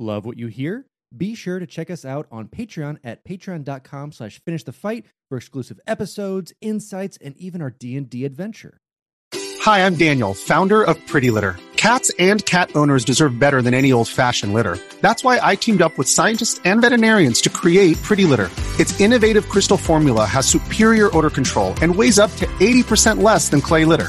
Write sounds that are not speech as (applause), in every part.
Love what you hear? Be sure to check us out on Patreon at patreon.com slash finish the fight for exclusive episodes, insights, and even our D&D adventure. Hi, I'm Daniel, founder of Pretty Litter. Cats and cat owners deserve better than any old-fashioned litter. That's why I teamed up with scientists and veterinarians to create Pretty Litter. Its innovative crystal formula has superior odor control and weighs up to 80% less than clay litter.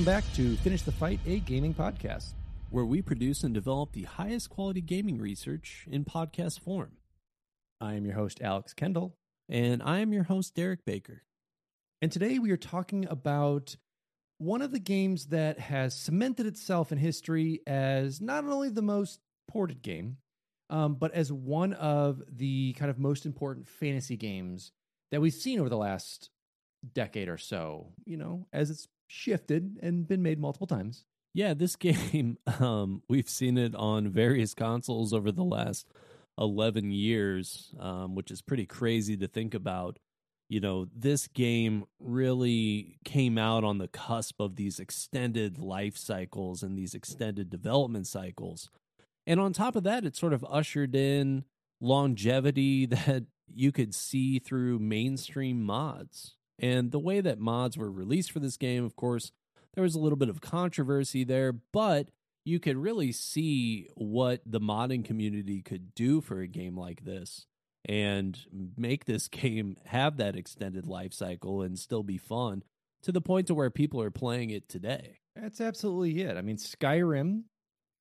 Welcome back to Finish the Fight, a gaming podcast. where we produce and develop the highest quality gaming research in podcast form. I am your host, Alex Kendall, And I am your host, Derek Baker. and today we are talking about one of the games that has cemented itself in history as not only the most ported game, um, but as one of the kind of most important fantasy games that we've seen over the last decade or so, you know, as it's shifted and been made multiple times. Yeah, this (laughs) game, um, we've seen it on various consoles over the last 11 years, um, which is pretty crazy to think about. You know, this game really came out on the cusp of these extended life cycles and these extended development cycles. And on top of that, it sort of ushered in longevity (laughs) that you could see through mainstream mods. And the way that mods were released for this game, of course, there was a little bit of controversy there, but you could really see what the modding community could do for a game like this and make this (laughs) game have that extended life cycle and still be fun to the point to where people are playing it today. That's absolutely it. I mean, Skyrim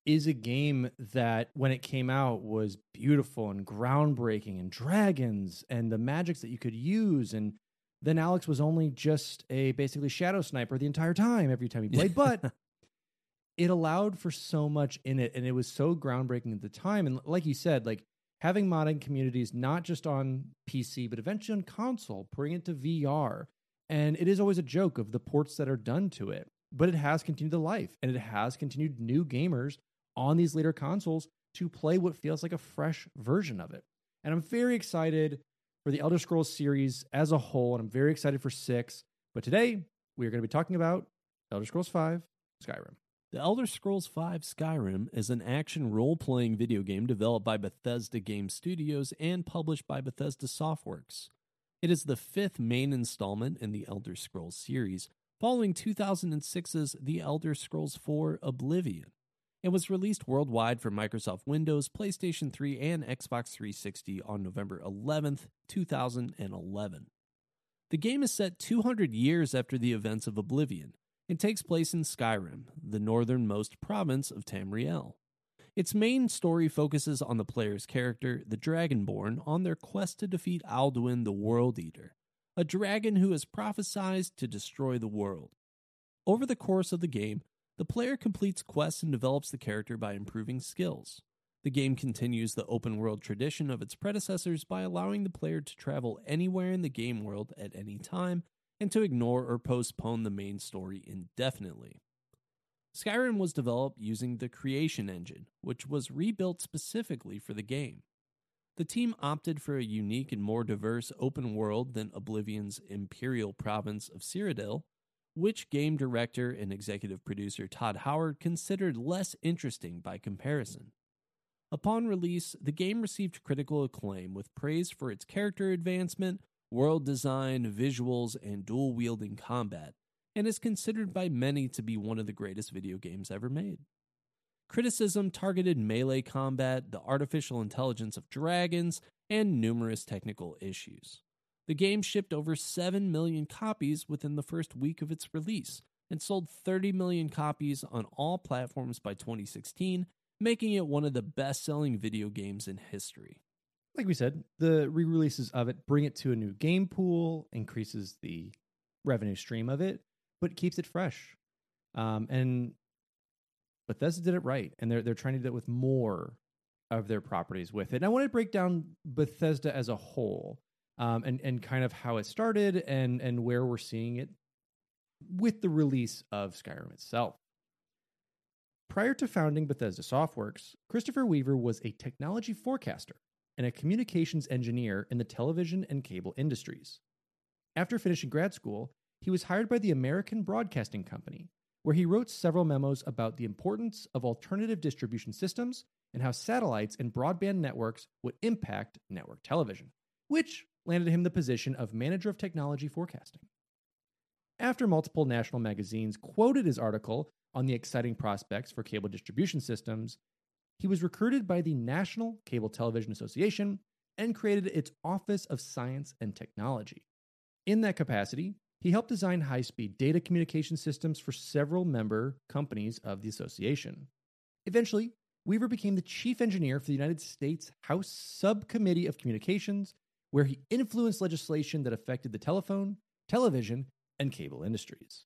is a game that when it came out was beautiful and groundbreaking and dragons and the magics that you could use and then Alex was only just a basically shadow sniper the entire time every time he played. But (laughs) it allowed for so much in it and it was so groundbreaking at the time. And like you said like having modding communities not just on PC but eventually on console bring it to VR and it is always a joke of the ports that are done to it but it has continued the life and it has continued new gamers on these later consoles to play what feels like a fresh version of it. And I'm very excited for the Elder Scrolls series as a whole, and I'm very excited for six. But today we are going to be talking about Elder Scrolls V Skyrim. The Elder Scrolls V Skyrim is an action role playing video game developed by Bethesda Game Studios and published by Bethesda Softworks. It is the fifth main installment in the Elder Scrolls series, following 2006's The Elder Scrolls IV Oblivion. It was released worldwide for Microsoft Windows, PlayStation 3, and Xbox 360 on November 11, 2011. The game is set 200 years after the events of Oblivion and takes place in Skyrim, the northernmost province of Tamriel. Its main story focuses on the player's character, the Dragonborn, on their quest to defeat Alduin the World Eater, a dragon who is prophesied to destroy the world. Over the course of the game, the player completes quests and develops the character by improving skills. The game continues the open world tradition of its predecessors by allowing the player to travel anywhere in the game world at any time and to ignore or postpone the main story indefinitely. Skyrim was developed using the Creation Engine, which was rebuilt specifically for the game. The team opted for a unique and more diverse open world than Oblivion's Imperial province of Cyrodiil, which game director and executive producer Todd Howard considered less interesting by comparison. Upon release, the game received critical acclaim with praise for its character advancement, world design, visuals, and dual wielding combat, and is considered by many to be one of the greatest video games ever made. Criticism targeted melee combat, the artificial intelligence of dragons, and numerous technical issues. The game shipped over 7 million copies within the first week of its release and sold 30 million copies on all platforms by 2016, making it one of the best selling video games in history. Like we said, the re releases of it bring it to a new game pool, increases the revenue stream of it, but keeps it fresh. Um, and Bethesda did it right, and they're they're trying to do it with more of their properties with it. And I want to break down Bethesda as a whole um, and, and kind of how it started and, and where we're seeing it with the release of Skyrim itself. Prior to founding Bethesda Softworks, Christopher Weaver was a technology forecaster and a communications engineer in the television and cable industries. After finishing grad school, he was hired by the American Broadcasting Company, where he wrote several memos about the importance of alternative distribution systems and how satellites and broadband networks would impact network television, which landed him the position of manager of technology forecasting. After multiple national magazines quoted his article on the exciting prospects for cable distribution systems, he was recruited by the National Cable Television Association and created its Office of Science and Technology. In that capacity, he helped design high speed data communication systems for several member companies of the association. Eventually, Weaver became the chief engineer for the United States House Subcommittee of Communications, where he influenced legislation that affected the telephone, television, and cable industries.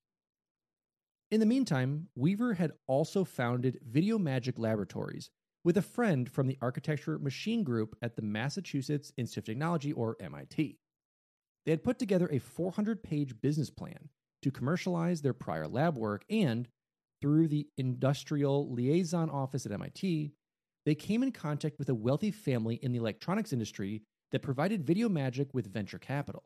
In the meantime, Weaver had also founded Video Magic Laboratories with a friend from the Architecture Machine Group at the Massachusetts Institute of Technology, or MIT. They had put together a 400 page business plan to commercialize their prior lab work, and through the Industrial Liaison Office at MIT, they came in contact with a wealthy family in the electronics industry that provided Video Magic with venture capital.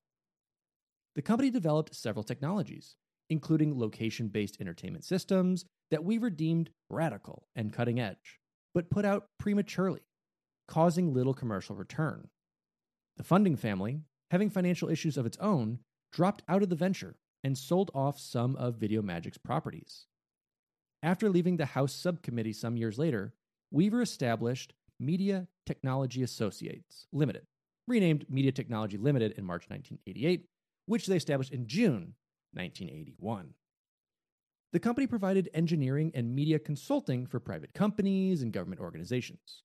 The company developed several technologies, including location based entertainment systems that Weaver deemed radical and cutting edge, but put out prematurely, causing little commercial return. The funding family, having financial issues of its own, dropped out of the venture and sold off some of Video Magic's properties. After leaving the House subcommittee some years later, Weaver established Media Technology Associates Limited, renamed Media Technology Limited in March 1988, which they established in June 1981. The company provided engineering and media consulting for private companies and government organizations.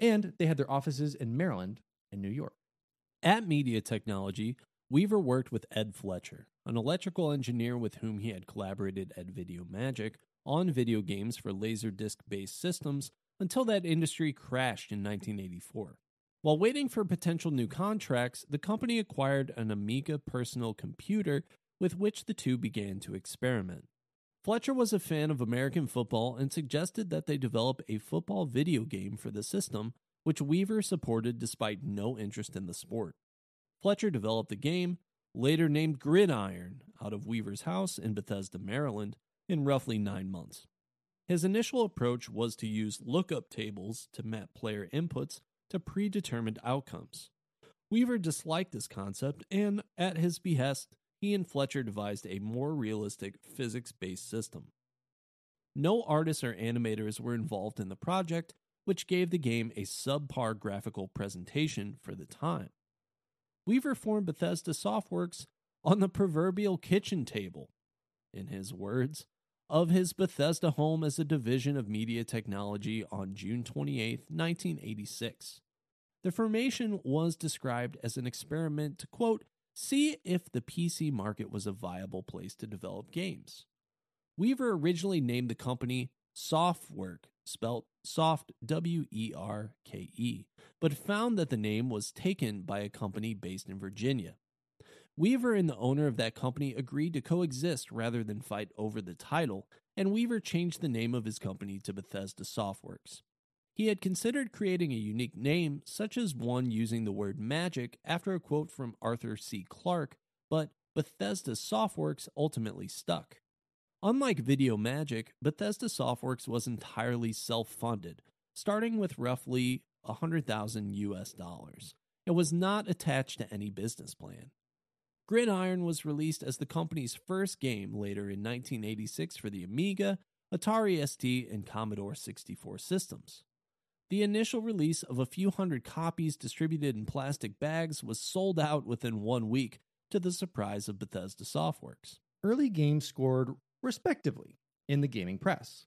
And they had their offices in Maryland and New York. At Media Technology, Weaver worked with Ed Fletcher, an electrical engineer with whom he had collaborated at Video Magic on video games for Laserdisc based systems until that industry crashed in 1984. While waiting for potential new contracts, the company acquired an Amiga personal computer with which the two began to experiment. Fletcher was a fan of American football and suggested that they develop a football video game for the system, which Weaver supported despite no interest in the sport. Fletcher developed the game, later named Gridiron, out of Weaver's house in Bethesda, Maryland, in roughly nine months. His initial approach was to use lookup tables to map player inputs to predetermined outcomes. Weaver disliked this concept, and at his behest, he and Fletcher devised a more realistic physics based system. No artists or animators were involved in the project, which gave the game a subpar graphical presentation for the time. Weaver formed Bethesda Softworks on the proverbial kitchen table, in his words, of his Bethesda home as a division of media technology on June 28, 1986. The formation was described as an experiment to, quote, see if the PC market was a viable place to develop games. Weaver originally named the company Softwerke, spelt soft W E R K E, but found that the name was taken by a company based in Virginia. Weaver and the owner of that company agreed to coexist rather than fight over the title, and Weaver changed the name of his company to Bethesda Softworks. He had considered creating a unique name, such as one using the word magic after a quote from Arthur C. Clarke, but Bethesda Softworks ultimately stuck. Unlike Video Magic, Bethesda Softworks was entirely self funded, starting with roughly 100,000 US dollars. It was not attached to any business plan. Gridiron was released as the company's first game later in 1986 for the Amiga, Atari ST, and Commodore 64 systems. The initial release of a few hundred copies distributed in plastic bags was sold out within one week, to the surprise of Bethesda Softworks. Early games scored respectively in the gaming press.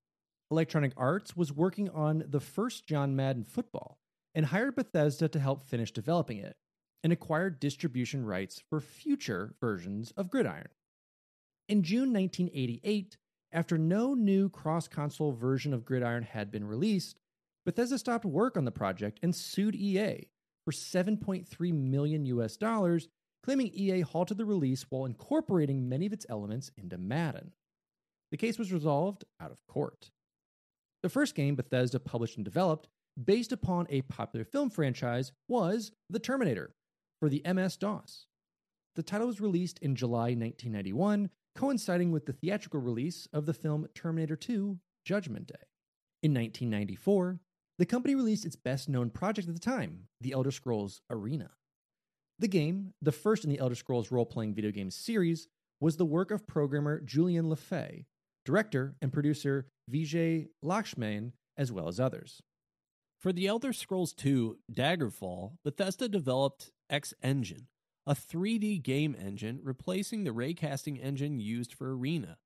Electronic Arts was working on the first John Madden football and hired Bethesda to help finish developing it and acquired distribution rights for future versions of Gridiron. In June 1988, after no new cross console version of Gridiron had been released, Bethesda stopped work on the project and sued EA for 7.3 million US dollars, claiming EA halted the release while incorporating many of its elements into Madden. The case was resolved out of court. The first game Bethesda published and developed, based upon a popular film franchise, was The Terminator for the MS DOS. The title was released in July 1991, coinciding with the theatrical release of the film Terminator 2 Judgment Day. In 1994, the company released its best known project at the time, The Elder Scrolls Arena. The game, the first in the Elder Scrolls role playing video game series, was the work of programmer Julian LeFay, director and producer Vijay Lakshman, as well as others. For The Elder Scrolls II Daggerfall, Bethesda developed X Engine, a 3D game engine replacing the raycasting engine used for Arena.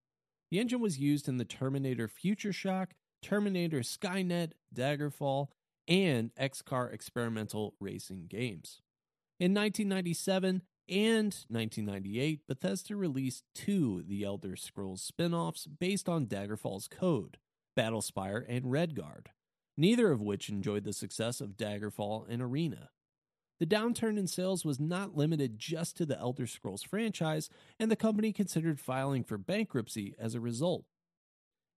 The engine was used in the Terminator Future Shock, Terminator Skynet, Daggerfall, and X-Car experimental racing games. In 1997 and 1998, Bethesda released two The Elder Scrolls spin offs based on Daggerfall's code Battlespire and Redguard, neither of which enjoyed the success of Daggerfall and Arena. The downturn in sales was not limited just to the Elder Scrolls franchise, and the company considered filing for bankruptcy as a result.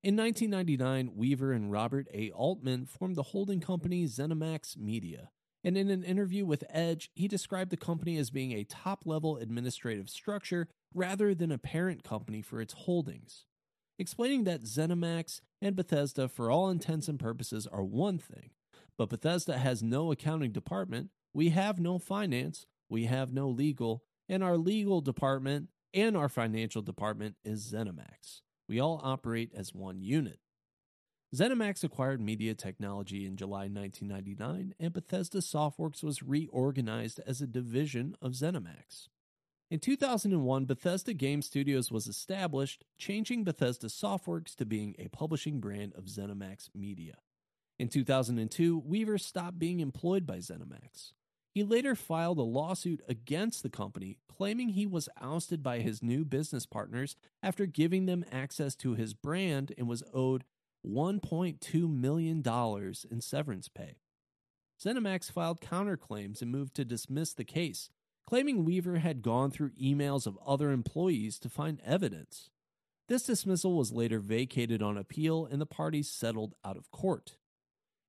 In 1999, Weaver and Robert A. Altman formed the holding company ZeniMax Media, and in an interview with Edge, he described the company as being a top level administrative structure rather than a parent company for its holdings, explaining that ZeniMax and Bethesda, for all intents and purposes, are one thing, but Bethesda has no accounting department, we have no finance, we have no legal, and our legal department and our financial department is ZeniMax. We all operate as one unit. ZeniMax acquired Media Technology in July 1999, and Bethesda Softworks was reorganized as a division of ZeniMax. In 2001, Bethesda Game Studios was established, changing Bethesda Softworks to being a publishing brand of ZeniMax Media. In 2002, Weaver stopped being employed by ZeniMax. He later filed a lawsuit against the company, claiming he was ousted by his new business partners after giving them access to his brand and was owed $1.2 million in severance pay. ZeniMax filed counterclaims and moved to dismiss the case, claiming Weaver had gone through emails of other employees to find evidence. This dismissal was later vacated on appeal and the parties settled out of court.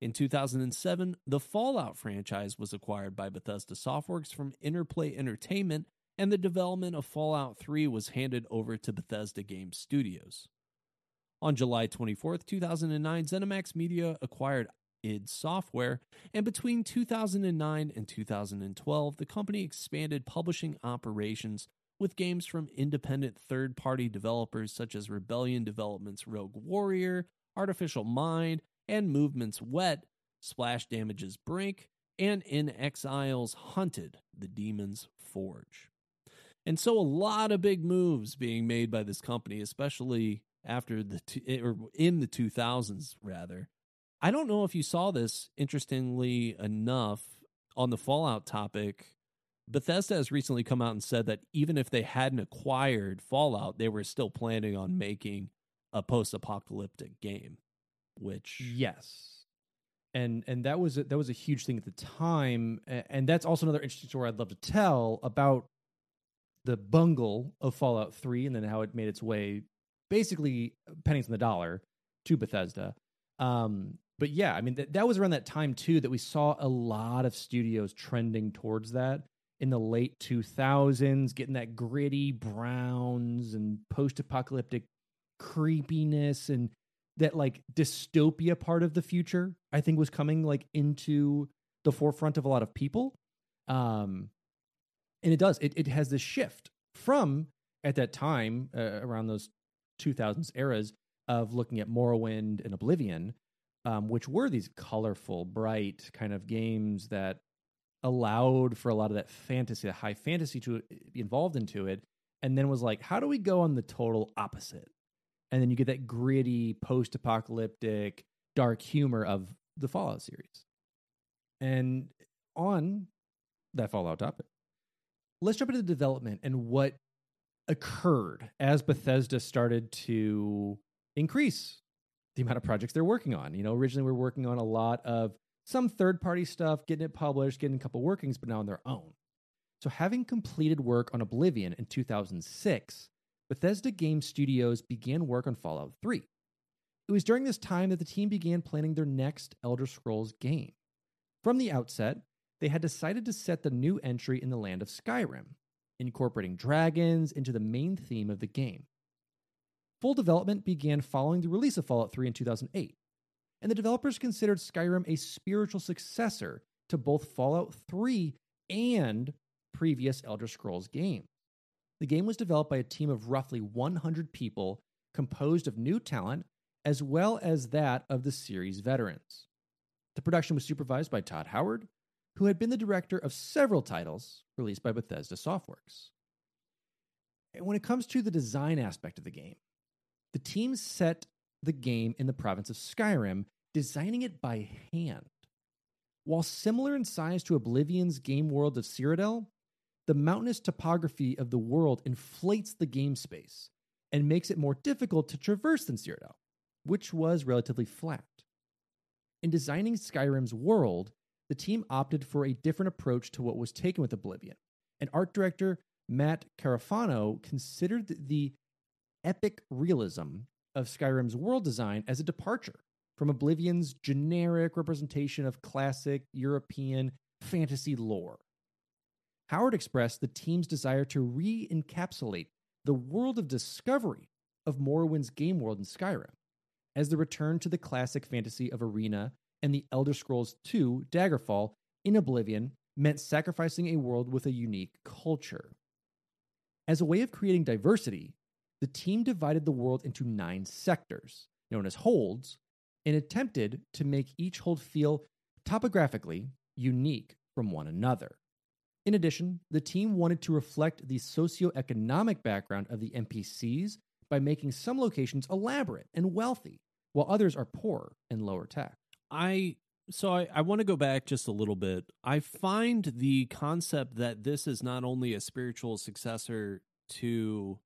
In 2007, the Fallout franchise was acquired by Bethesda Softworks from Interplay Entertainment, and the development of Fallout 3 was handed over to Bethesda Game Studios. On July 24, 2009, ZeniMax Media acquired id Software, and between 2009 and 2012, the company expanded publishing operations with games from independent third party developers such as Rebellion Developments Rogue Warrior, Artificial Mind, and Movements Wet, Splash Damage's Brink, and inXile's Hunted, the Demon's Forge. And so a lot of big moves being made by this company, especially after the eh, or in the 2000s rather. I don't know if you saw this interestingly enough on the Fallout topic. Bethesda has recently come out and said that even if they hadn't acquired Fallout, they were still planning on making a post-apocalyptic game which yes. And and that was a, that was a huge thing at the time. And that's also another interesting story i'd love to tell about the bungle of fallout 3 and then how it made its way basically pennies on the dollar to bethesda. Um but yeah i mean th- that was around that time too that we saw a lot of studios trending towards that in the late 2000s getting that gritty browns and post-apocalyptic creepiness and that like dystopia part of the future i think was coming like into the forefront of a lot of people. Um and it does. It, it has this shift from at that time uh, around those 2000s eras of looking at morrowind and oblivion um, which were these colorful bright kind of games that allowed for a lot of that fantasy the high fantasy to be involved into it and then was like how do we go on the total opposite and then you get that gritty post-apocalyptic dark humor of the fallout series and on that fallout topic let's jump into the development and what occurred as bethesda started to increase the amount of projects they're working on. You know, originally we are working on a lot of some third party stuff, getting it published, getting a couple workings, but now on their own. So, having completed work on Oblivion in 2006, Bethesda Game Studios began work on Fallout 3. It was during this time that the team began planning their next Elder Scrolls game. From the outset, they had decided to set the new entry in the land of Skyrim, incorporating dragons into the main theme of the game. Full development began following the release of Fallout 3 in 2008, and the developers considered Skyrim a spiritual successor to both Fallout 3 and previous Elder Scrolls games. The game was developed by a team of roughly 100 people composed of new talent as well as that of the series veterans. The production was supervised by Todd Howard, who had been the director of several titles released by Bethesda Softworks. And when it comes to the design aspect of the game, the team set the game in the province of Skyrim, designing it by hand. While similar in size to Oblivion's game world of Cyrodiil, the mountainous topography of the world inflates the game space and makes it more difficult to traverse than Cyrodiil, which was relatively flat. In designing Skyrim's world, the team opted for a different approach to what was taken with Oblivion. And art director Matt Carofano considered the epic realism of Skyrim's world design as a departure from Oblivion's generic representation of classic European fantasy lore. Howard expressed the team's desire to re encapsulate the world of discovery of Morrowind's game world in Skyrim as the return to the classic fantasy of Arena and the Elder Scrolls II Daggerfall in Oblivion meant sacrificing a world with a unique culture. As a way of creating diversity, the team divided the world into nine sectors, known as holds, and attempted to make each hold feel topographically unique from one another. In addition, the team wanted to reflect the socioeconomic background of the NPCs by making some locations elaborate and wealthy, while others are poor and lower tech. I so I, I want to go back just a little bit. I find the concept that this is not only a spiritual successor to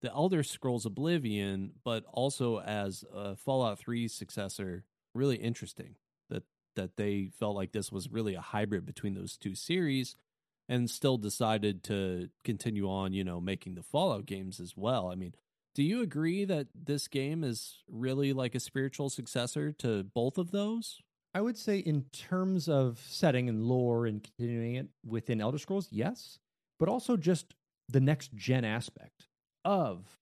the Elder Scrolls Oblivion, but also as a Fallout 3 successor, really interesting. That that they felt like this was really a hybrid between those two series and still decided to continue on, you know, making the Fallout games as well. I mean, do you agree that this game is really like a spiritual successor to both of those? I would say, in terms of setting and lore and continuing it within Elder Scrolls, yes, but also just the next gen aspect of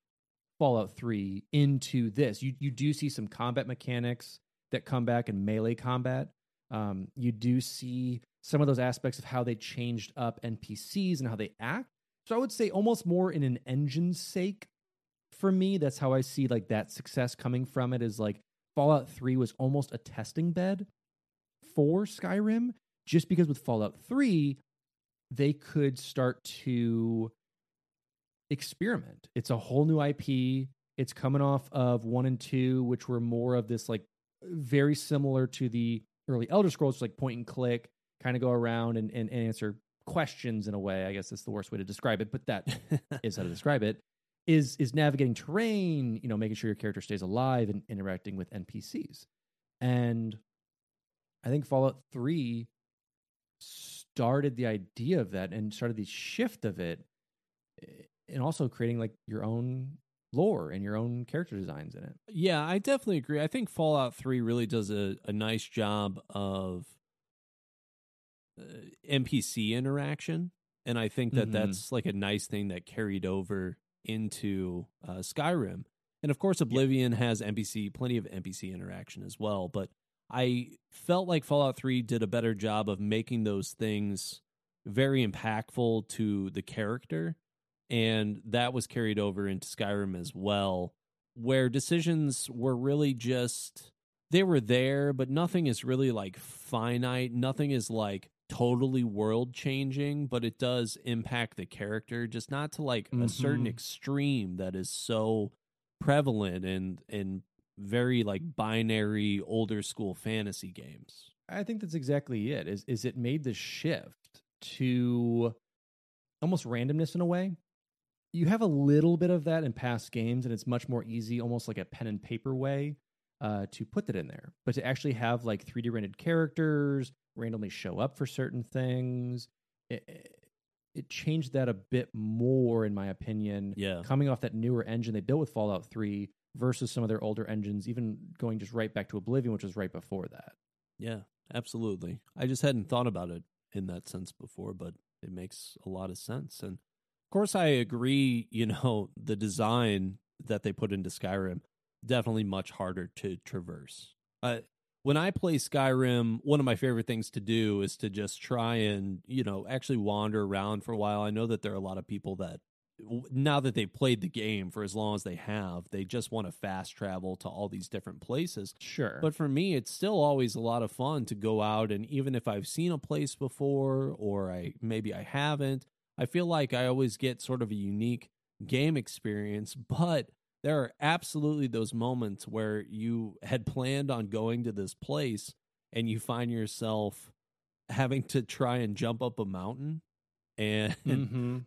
Fallout 3 into this. You you do see some combat mechanics that come back in melee combat. Um, you do see some of those aspects of how they changed up NPCs and how they act. So I would say almost more in an engine's sake for me, that's how I see like that success coming from it is like Fallout 3 was almost a testing bed for Skyrim just because with Fallout 3 they could start to experiment. It's a whole new IP. It's coming off of 1 and 2 which were more of this like very similar to the early Elder Scrolls like point and click, kind of go around and, and, and answer questions in a way. I guess that's the worst way to describe it, but that (laughs) is how to describe it is is navigating terrain, you know, making sure your character stays alive and interacting with NPCs. And I think Fallout 3 started the idea of that and started the shift of it eh, and also creating like your own lore and your own character designs in it. Yeah, I definitely agree. I think Fallout 3 really does a, a nice job of NPC interaction. And I think that mm-hmm. that's like a nice thing that carried over into uh, Skyrim. And of course, Oblivion has NPC, plenty of NPC interaction as well. But I felt like Fallout 3 did a better job of making those things very impactful to the character. And that was carried over into Skyrim as well, where decisions were really just, they were there, but nothing is really like finite. Nothing is like totally world changing, but it does impact the character, just not to like mm-hmm. a certain mm-hmm. extreme that is so prevalent in in very like binary older school fantasy games. I think that's exactly it. Is is it made the shift to almost randomness in a way? You have a little bit of that in past games, and it's much more easy, almost like a pen and paper way uh, to put that in there. But to actually have like 3D rendered characters randomly show up for certain things, it, it changed that a bit more, in my opinion. Yeah. Coming off that newer engine they built with Fallout 3 versus some of their older engines, even going just right back to Oblivion, which was right before that. Yeah, absolutely. I just hadn't thought about it in that sense before, but it makes a lot of sense. And of course, I agree, you know, (laughs) the design that they put into Skyrim definitely much harder to traverse. Uh, when I play Skyrim, one of my favorite things to do is to just try and, you know, actually wander around for a while. I know that there are a lot of people that now that they've played the game for as long as they have, they just want to fast travel to all these different places. Sure. But for me, it's still always a lot of fun to go out and even if I've seen a place before or I maybe I haven't, I feel like I always get sort of a unique game experience, but there are absolutely those moments where you had planned on going to this place and you find yourself having to try and jump up a mountain and (laughs) mm-hmm.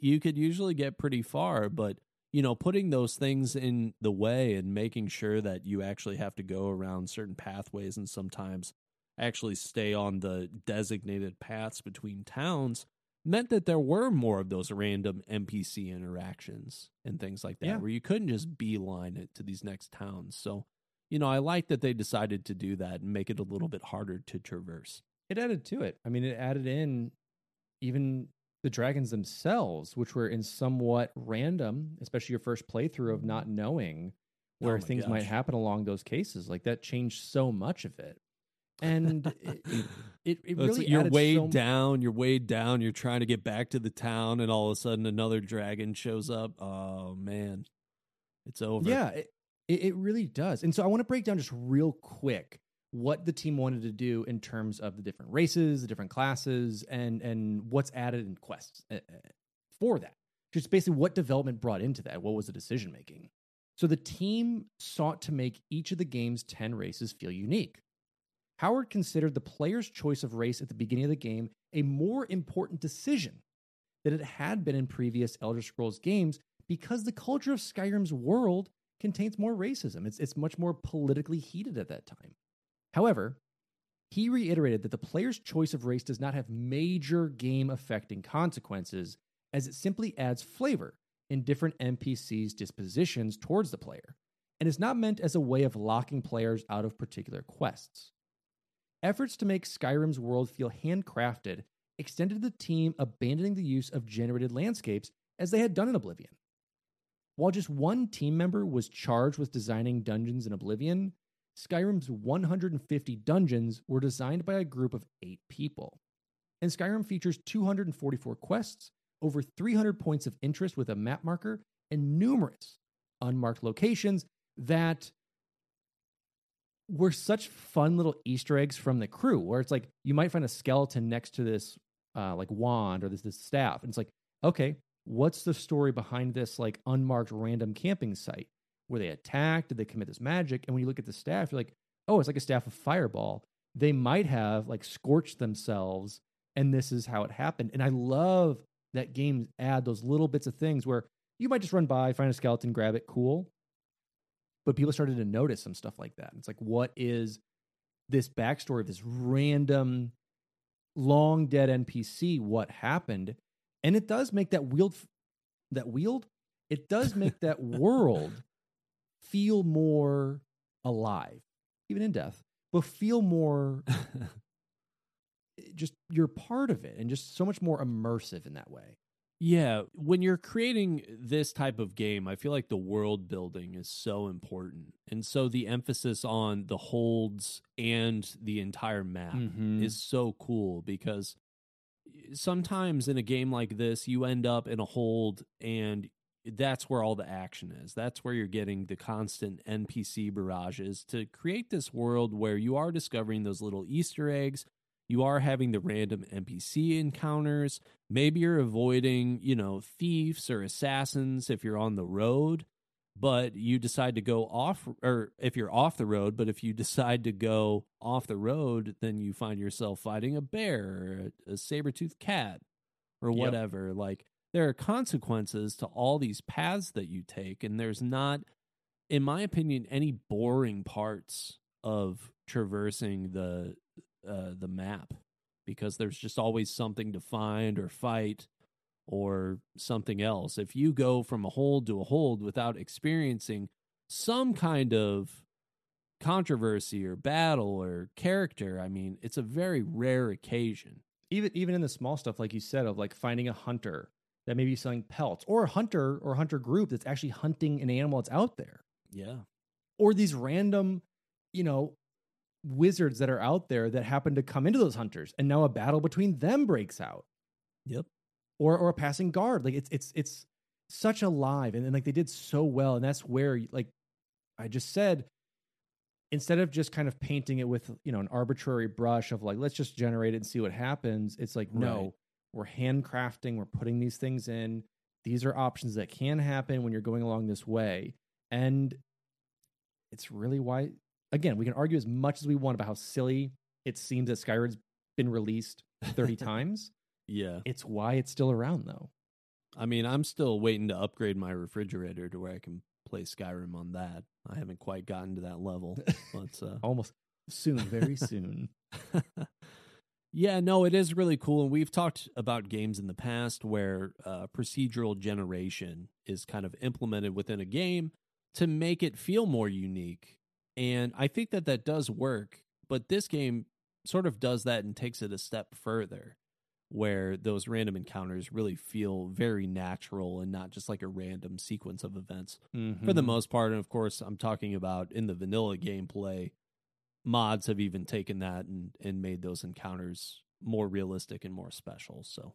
you could usually get pretty far but you know putting those things in the way and making sure that you actually have to go around certain pathways and sometimes actually stay on the designated paths between towns meant that there were more of those random NPC interactions and things like that, Yeah. where you couldn't just beeline it to these next towns. So, you know, I like that they decided to do that and make it a little bit harder to traverse. it added to it. I mean, it added in even the dragons themselves, which were in somewhat random, especially your first playthrough of not knowing where Oh things might happen along those cases. Like that changed so much of it. And it, (laughs) it, it really you're added weighed so down, you're weighed down, you're trying to get back to the town, and all of a sudden another dragon shows up. Oh man, it's over. Yeah, it, it really does. And so I want to break down just real quick what the team wanted to do in terms of the different races, the different classes, and and what's added in quests uh, uh, for that. Just basically what development brought into that. What was the decision making? So the team sought to make each of the game's 10 races feel unique. Howard considered the player's choice of race at the beginning of the game a more important decision than it had been in previous Elder Scrolls games because the culture of Skyrim's world contains more racism. It's, it's much more politically heated at that time. However, he reiterated that the player's choice of race does not have major game affecting consequences, as it simply adds flavor in different NPCs' dispositions towards the player, and is not meant as a way of locking players out of particular quests. Efforts to make Skyrim's world feel handcrafted extended to the team abandoning the use of generated landscapes as they had done in Oblivion. While just one team member was charged with designing dungeons in Oblivion, Skyrim's 150 dungeons were designed by a group of eight people. And Skyrim features 244 quests, over 300 points of interest with a map marker, and numerous unmarked locations that were such fun little Easter eggs from the crew, where it's like you might find a skeleton next to this uh, like wand or this this staff, and it's like, okay, what's the story behind this like unmarked random camping site? Were they attacked? Did they commit this magic? And when you look at the staff, you're like, oh, it's like a staff of fireball. They might have like scorched themselves, and this is how it happened. And I love that games add those little bits of things where you might just run by, find a skeleton, grab it, cool. But people started to notice some stuff like that. It's like, what is this backstory of this random, long dead NPC? What happened? And it does make that wield, that wield, it does (laughs) make that world feel more alive, even in death, but feel more (laughs) just you're part of it and just so much more immersive in that way. Yeah, when you're creating this type of game, I feel like the world building is so important. And so the emphasis on the holds and the entire map Mhm. is so cool because sometimes in a game like this, you end up in a hold and that's where all the action is. That's where you're getting the constant NPC barrages to create this world where you are discovering those little Easter eggs. You are having the random NPC encounters. Maybe you're avoiding, you know, thieves or assassins if you're on the road, but you decide to go off, or if you're off the road, but if you (laughs) decide to go off the road, then you find yourself fighting a bear or a, a saber toothed cat or Yep. whatever. Like, there are consequences to all these paths that you take, and there's not in my opinion, any boring parts of traversing the uh, the map because there's just always something to find or fight or something else. If you go from a hold to a hold without experiencing some kind of controversy or battle or character, I mean, it's a very rare occasion. Even even in the small stuff, like you said, of like finding a hunter that may be selling pelts, or a hunter or hunter group that's actually hunting an animal that's out there. Yeah. Or these random, you know, wizards that are out there that happen to come into those hunters, and now a battle between them breaks out. Yep. Or or a passing guard. Like it's it's it's such alive, and, and like they did so well, and that's where like I just said instead of just kind of painting it with you know an arbitrary brush of like let's just generate it and see what happens it's like no we're handcrafting we're putting these things in these are options that can happen when you're going along this way and it's really why again we can argue as much as we want about how silly it seems that skyrim's been released 30 (laughs) times Yeah. it's why it's still around though I mean, I'm still waiting to upgrade my refrigerator to where I can play Skyrim on that. I haven't quite gotten to that level, but uh, (laughs) almost soon very soon (laughs) yeah, no, it is really cool. And we've talked about games in the past where uh, procedural generation is kind of implemented within a game to make it feel more unique. And I think that that does work. But this game sort of does that and takes it a step further, where those random encounters really feel very natural and not just like a random sequence of events for the Mhm. most part. And of course, I'm talking about in the vanilla gameplay. Mods have even taken that and, and made those encounters more realistic and more special. So,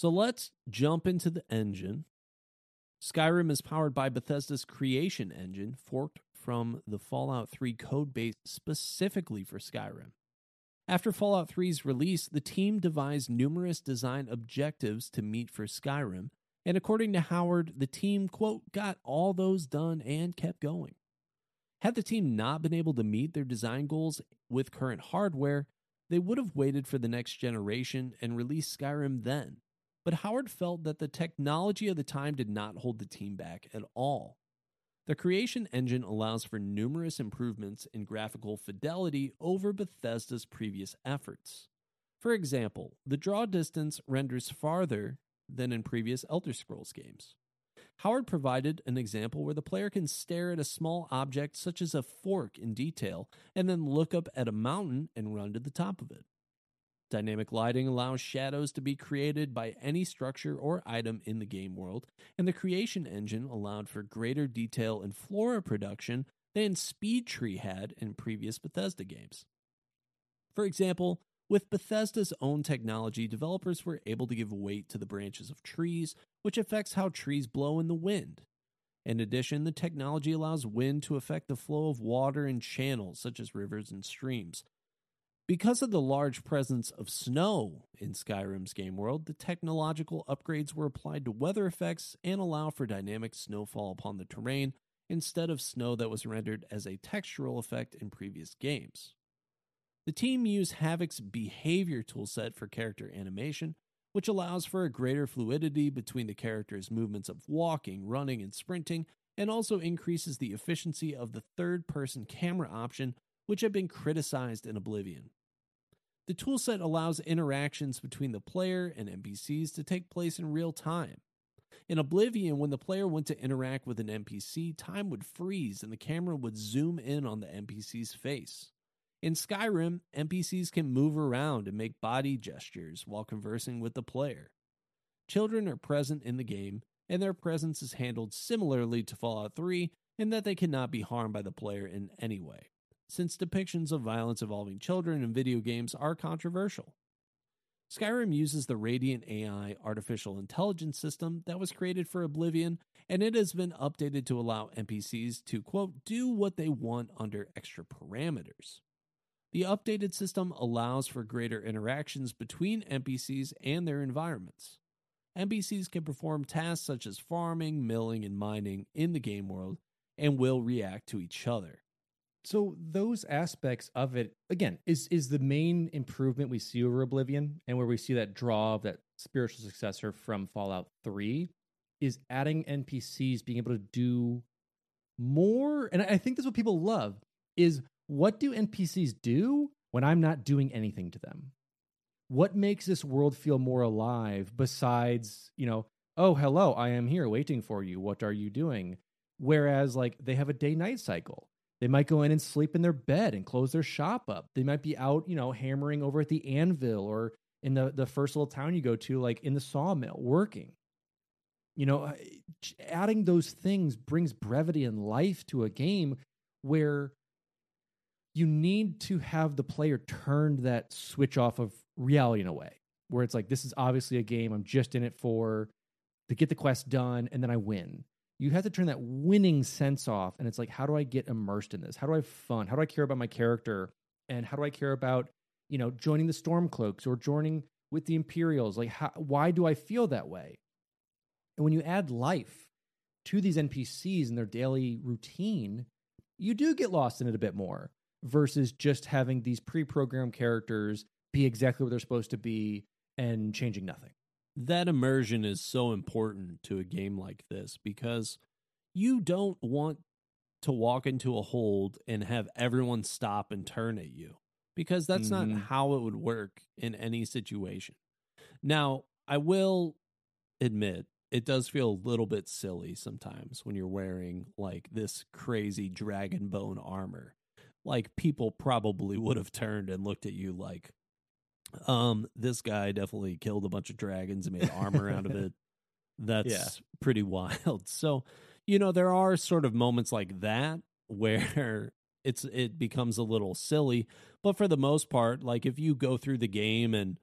So let's jump into the engine. Skyrim is powered by Bethesda's Creation Engine, forked from the Fallout 3 code base specifically for Skyrim. After Fallout 3's release, the team devised numerous design objectives to meet for Skyrim, and according to Howard, the team, quote, got all those done and kept going. Had the team not been able to meet their design goals with current hardware, they would have waited for the next generation and released Skyrim then. But Howard felt that the technology of the time did not hold the team back at all. The creation engine allows for numerous improvements in graphical fidelity over Bethesda's previous efforts. For example, the draw distance renders farther than in previous Elder Scrolls games. Howard provided an example where the player can stare at a small object such as a fork in detail and then look up at a mountain and run to the top of it. Dynamic lighting allows shadows to be created by any structure or item in the game world, and the creation engine allowed for greater detail in flora production than SpeedTree had in previous Bethesda games. For example, with Bethesda's own technology, developers were able to give weight to the branches of trees, which affects how trees blow in the wind. In addition, the technology allows wind to affect the flow of water in channels such as rivers and streams. Because of the large presence of snow in Skyrim's game world, the technological upgrades were applied to weather effects and allow for dynamic snowfall upon the terrain instead of snow that was rendered as a textural effect in previous games. The team used Havok's behavior toolset for character animation, which allows for a greater fluidity between the character's movements of walking, running, and sprinting, and also increases the efficiency of the third person camera option, which had been criticized in Oblivion. The toolset allows interactions between the player and NPCs to take place in real time. In Oblivion, when the player went to interact with an NPC, time would freeze and the camera would zoom in on the NPC's face. In Skyrim, NPCs can move around and make body gestures while conversing with the player. Children are present in the game, and their presence is handled similarly to Fallout 3 in that they cannot be harmed by the player in any way, since depictions of violence involving children in video games are controversial. Skyrim uses the Radiant AI artificial intelligence system that was created for Oblivion, and it has been updated to allow NPCs to, quote, do what they want under extra parameters. The updated system allows for greater interactions between NPCs and their environments. NPCs can perform tasks such as farming, milling, and mining in the game world and will react to each other. So those aspects of it again is is the main improvement we see over Oblivion and where we see that draw of that spiritual successor from Fallout 3 is adding NPCs being able to do more and I think that's what people love is what do NPCs do when I'm not doing anything to them? What makes this world feel more alive besides, you know, oh, hello, I am here waiting for you. What are you doing? Whereas like they have a day night cycle they might go in and sleep in their bed and close their shop up. They might be out, you know, hammering over at the anvil or in the, the first little town you go to, like in the sawmill, working. You know, adding those things brings brevity and life to a game where you need to have the player turn that switch off of reality in a way where it's like, this is obviously a game. I'm just in it for to get the quest done and then I win you have to turn that winning sense off and it's like how do i get immersed in this? How do i have fun? How do i care about my character? And how do i care about you know joining the stormcloaks or joining with the imperials? Like how, why do i feel that way? And when you add life to these npcs and their daily routine you do get lost in it a bit more versus just having these pre-programmed characters be exactly what they're supposed to be and changing nothing that immersion is so important to a game like this because you don't want to walk into a hold and have everyone stop and turn at you because that's mm-hmm. not how it would work in any situation. Now, I will admit it does feel a little bit silly sometimes when you're wearing like this crazy dragon bone armor. Like people probably would have turned and looked at you like, um, this guy definitely killed a bunch of dragons and made armor out of it. (laughs) That's yeah. pretty wild. So, you know, there are sort of moments like that where (laughs) it's it becomes a little silly, but for the most part, like if you go through the game and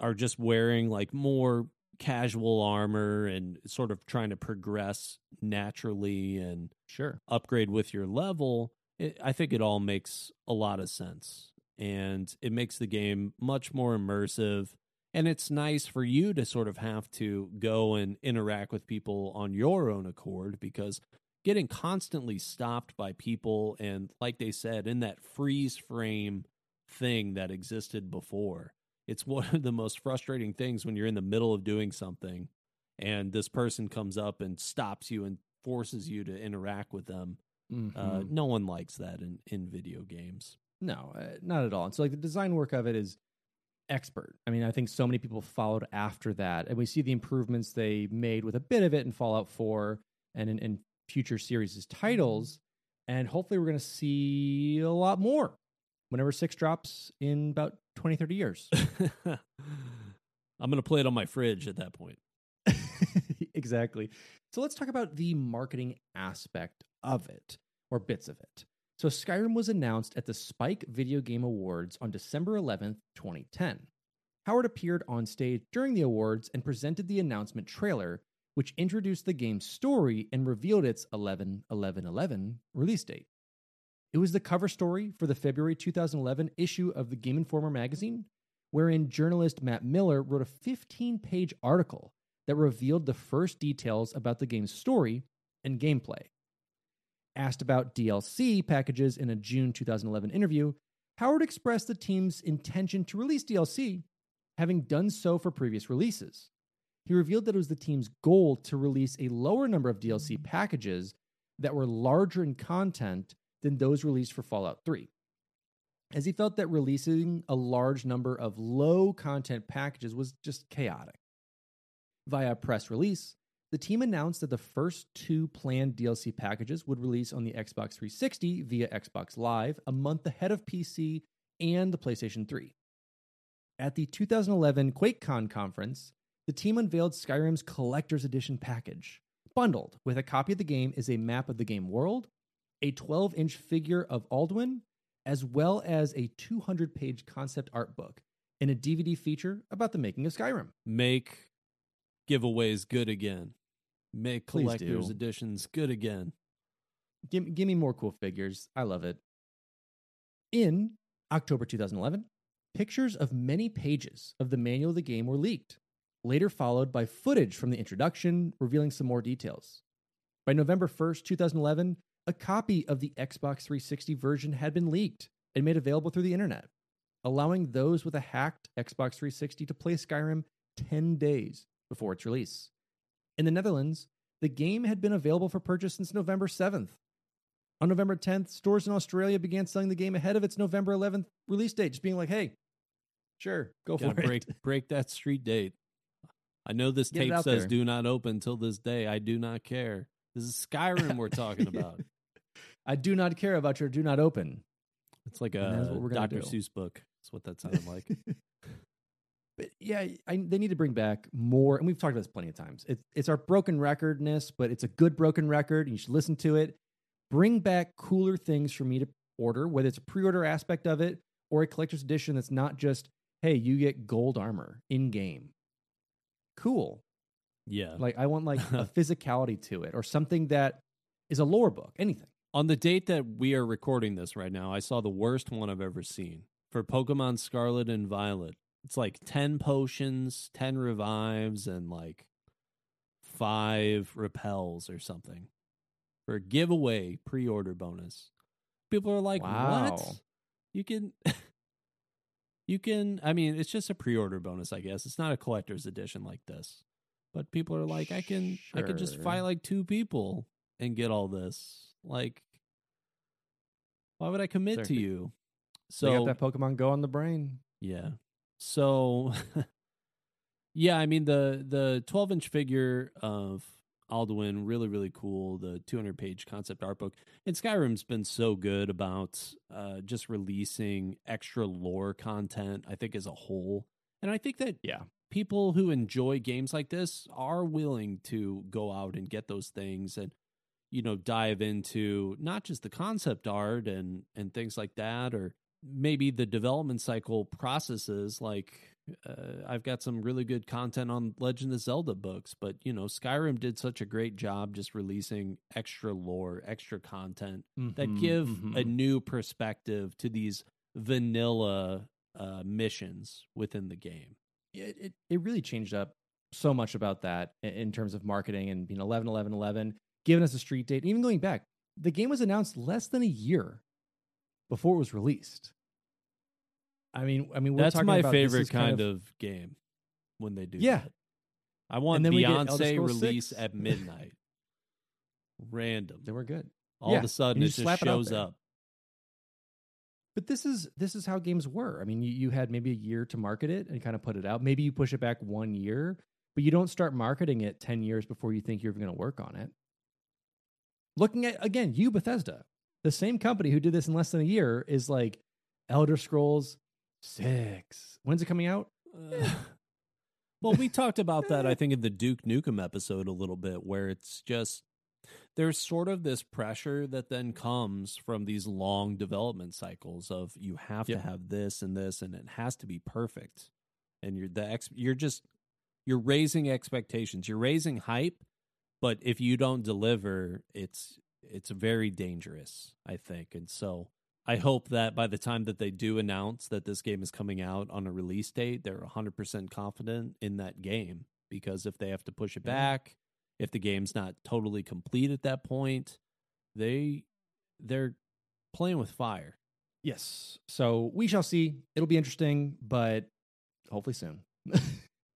are just wearing like more casual armor and sort of trying to progress naturally and sure upgrade with your level, it, I think it all makes a lot of sense and it makes the game much more immersive. And it's nice for you to sort of have to go and interact with people on your own accord because getting constantly stopped by people and, like they said, in that freeze frame thing that existed before, it's (laughs) one of the most frustrating things when you're in the middle of doing something and this person comes up and stops you and forces you to interact with them. Uh, mm-hmm. Uh, no one likes that in, in video games. No, uh, not at all. And so, like, the design work of it is expert. I mean, I think so many people followed after that, and we see the improvements they made with a bit of it in Fallout 4 and in, in future series' titles. And hopefully, we're going to see a lot more whenever six drops in about 20, 30 years. (laughs) I'm going to play it on my fridge at that point. (laughs) exactly. So, let's talk about the marketing aspect of it or bits of it. So Skyrim was announced at the Spike Video Game Awards on December 11th, 2010. Howard appeared on stage during the awards and presented the announcement trailer, which introduced the game's story and revealed its 11 11 11 release date. It was the cover story for the February 2011 issue of the Game Informer magazine, wherein journalist Matt Miller wrote a 15 page article that revealed the first details about the game's story and gameplay. Asked about DLC packages in a June 2011 interview, Howard expressed the team's intention to release DLC, having done so for previous releases. He revealed that it was the team's goal to release a lower number of DLC packages that were larger in content than those released for Fallout 3, as he felt that releasing a large number of low content packages was just chaotic. Via press release, the team announced that the first two planned DLC packages would release on the Xbox 360 via Xbox Live a month ahead of PC and the PlayStation 3. At the 2011 QuakeCon conference, the team unveiled Skyrim's Collector's Edition package. Bundled with a copy of the game is a map of the game world, a 12 inch figure of Alduin, as well as a 200 page concept art book and a DVD feature about the making of Skyrim. Make giveaways good again. Make collector's editions good again. Give, give me more cool figures. I love it. In October 2011, pictures of many pages of the manual of the game were leaked, later followed by footage from the introduction revealing some more details. By November 1st, 2011, a copy of the Xbox 360 version had been leaked and made available through the internet, allowing those with a hacked Xbox 360 to play Skyrim 10 days before its release. In the Netherlands, the game had been available for purchase since November 7th. On November 10th, stores in Australia began selling the game ahead of its November 11th release date, just being like, hey, sure, go for Gotta it. break break that street date. I know this Get tape says there. do not open till this day. I do not care. This is Skyrim we're talking (laughs) about. I do not care about your do not open. It's like a what we're gonna Dr. do. Seuss book. That's what that sounded like. (laughs) But yeah, I, they need to bring back more, and we've talked about this plenty of times. It's it's our broken recordness, but it's a good broken record. And you should listen to it. Bring back cooler things for me to order, whether it's a pre-order aspect of it or a collector's edition that's not just, hey, you get gold armor in game. Cool. yeah. Like I want like a (laughs) physicality to it, or something that is a lore book. Anything. On the date that we are recording this right now, I saw the worst one I've ever seen for Pokemon Scarlet and Violet. It's like 10 potions, 10 revives, and like five repels or something for a giveaway pre order bonus. People are like, Wow. what? You can. (laughs) You can, I mean, it's just a pre-order bonus, I guess. It's not a collector's edition like this. But people are like, I can, I can just fight like two people and get all this. Like, why would I commit Sure. to you? So they So got that Pokemon Go on the brain. yeah. So (laughs) yeah, I mean the the 12 inch figure of Alduin really really cool. The 200 page concept art book. And Skyrim's been so good about uh, just releasing extra lore content. I think as a whole, and I think that Yeah. people who enjoy games like this are willing to go out and get those things and you know dive into not just the concept art and and things like that or maybe the development cycle processes like uh, I've got some really good content on Legend of Zelda books but you know Skyrim did such a great job just releasing extra lore extra content that Mhm, give mhm. a new perspective to these vanilla uh, missions within the game it, it, it really changed up so much about that in terms of marketing and being 11 11 11 giving us a street date and even going back the game was announced less than a year before it was released i mean i mean we're That's talking my favorite is kind, of, game when they do Yeah. that. I want then we get Beyonce release 6. at (laughs) midnight. Random. they were good All Yeah, of a sudden and it just it shows there. up. but this is this is how games were i mean you, you had maybe a year to market it and kind of put it out maybe you push it back one year but you don't start marketing it 10 years before you think you're even going to work on it looking at again you bethesda the same company who did this in less than a year is like elder scrolls 6 when's it coming out? Uh, well, we talked about that, I (laughs) think, in the Duke Nukem episode a little bit, where it's just there's sort of this pressure that then comes from these long development cycles of you have Yep. to have this and this, and it has to be perfect, and you're the ex- you're just you're raising expectations, you're raising hype, but if you don't deliver, it's it's very dangerous, I think, and so I hope that by the time that they do announce that this game is coming out on a release date, they're 100% confident in that game. Because if they have to push it back, if the game's not totally complete at that point, they they're playing with fire. yes. So we shall see. It'll be interesting but hopefully soon. (laughs)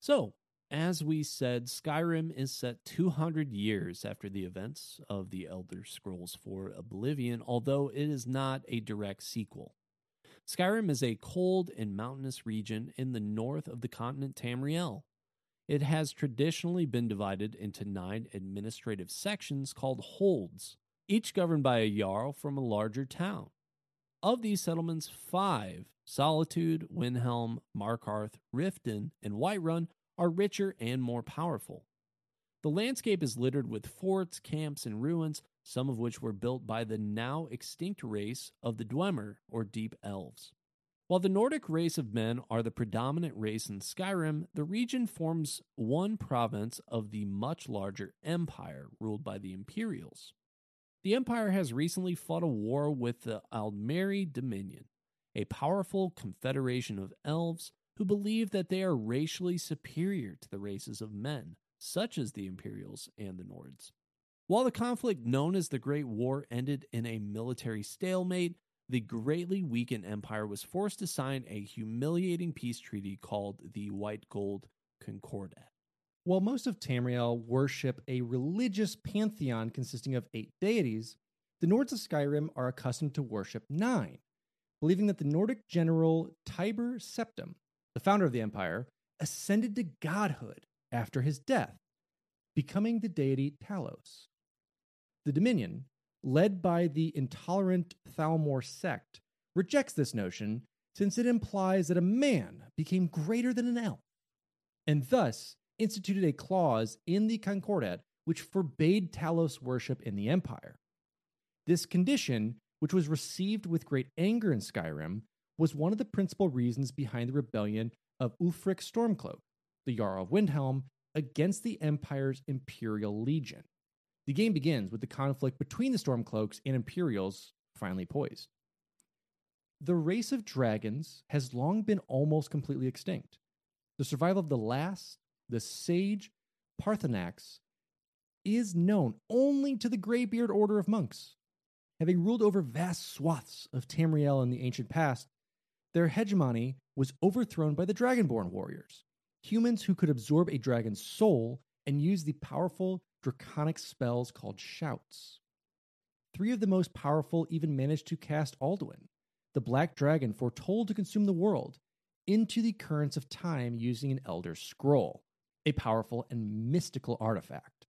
So, as we said, Skyrim is set 200 years after the events of the Elder Scrolls IV Oblivion, although it is not a direct sequel. Skyrim is a cold and mountainous region in the north of the continent Tamriel. it has traditionally been divided into nine administrative sections called holds, each governed by a jarl from a larger town. Of these settlements, five Solitude, Windhelm, Markarth, Riften, and Whiterun are richer and more powerful. The landscape is littered with forts, camps, and ruins, some of which were built by the now extinct race of the Dwemer, or Deep Elves. While the Nordic race of men are the predominant race in Skyrim, the region forms one province of the much larger empire ruled by the Imperials. The empire has recently fought a war with the Aldmeri Dominion, a powerful confederation of elves who believe that they are racially superior to the races of men, such as the Imperials and the Nords. While the conflict known as the Great War ended in a military stalemate, the greatly weakened empire was forced to sign a humiliating peace treaty called the White Gold Concordat. While most of Tamriel worship a religious pantheon consisting of eight deities, the Nords of Skyrim are accustomed to worship nine, believing that the Nordic general Tiber Septim, the founder of the empire, ascended to godhood after his death, becoming the deity Talos. The Dominion, led by the intolerant Thalmor sect, rejects this notion since it implies that a man became greater than an elf, and thus instituted a clause in the Concordat which forbade Talos worship in the Empire. This condition, which was received with great anger in Skyrim, was one of the principal reasons behind the rebellion of Ulfric Stormcloak, the Jarl of Windhelm, against the Empire's Imperial Legion. The game begins with the conflict between the Stormcloaks and Imperials finally poised. The race of dragons has long been almost completely extinct. The survival of the last, the sage Paarthurnax, is known only to the Greybeard Order of Monks. Having ruled over vast swaths of Tamriel in the ancient past, their hegemony was overthrown by the Dragonborn warriors, humans who could absorb a dragon's soul and use the powerful draconic spells called shouts. Three of the most powerful even managed to cast Alduin, the black dragon foretold to consume the world, into the currents of time using an Elder Scroll, a powerful and mystical artifact.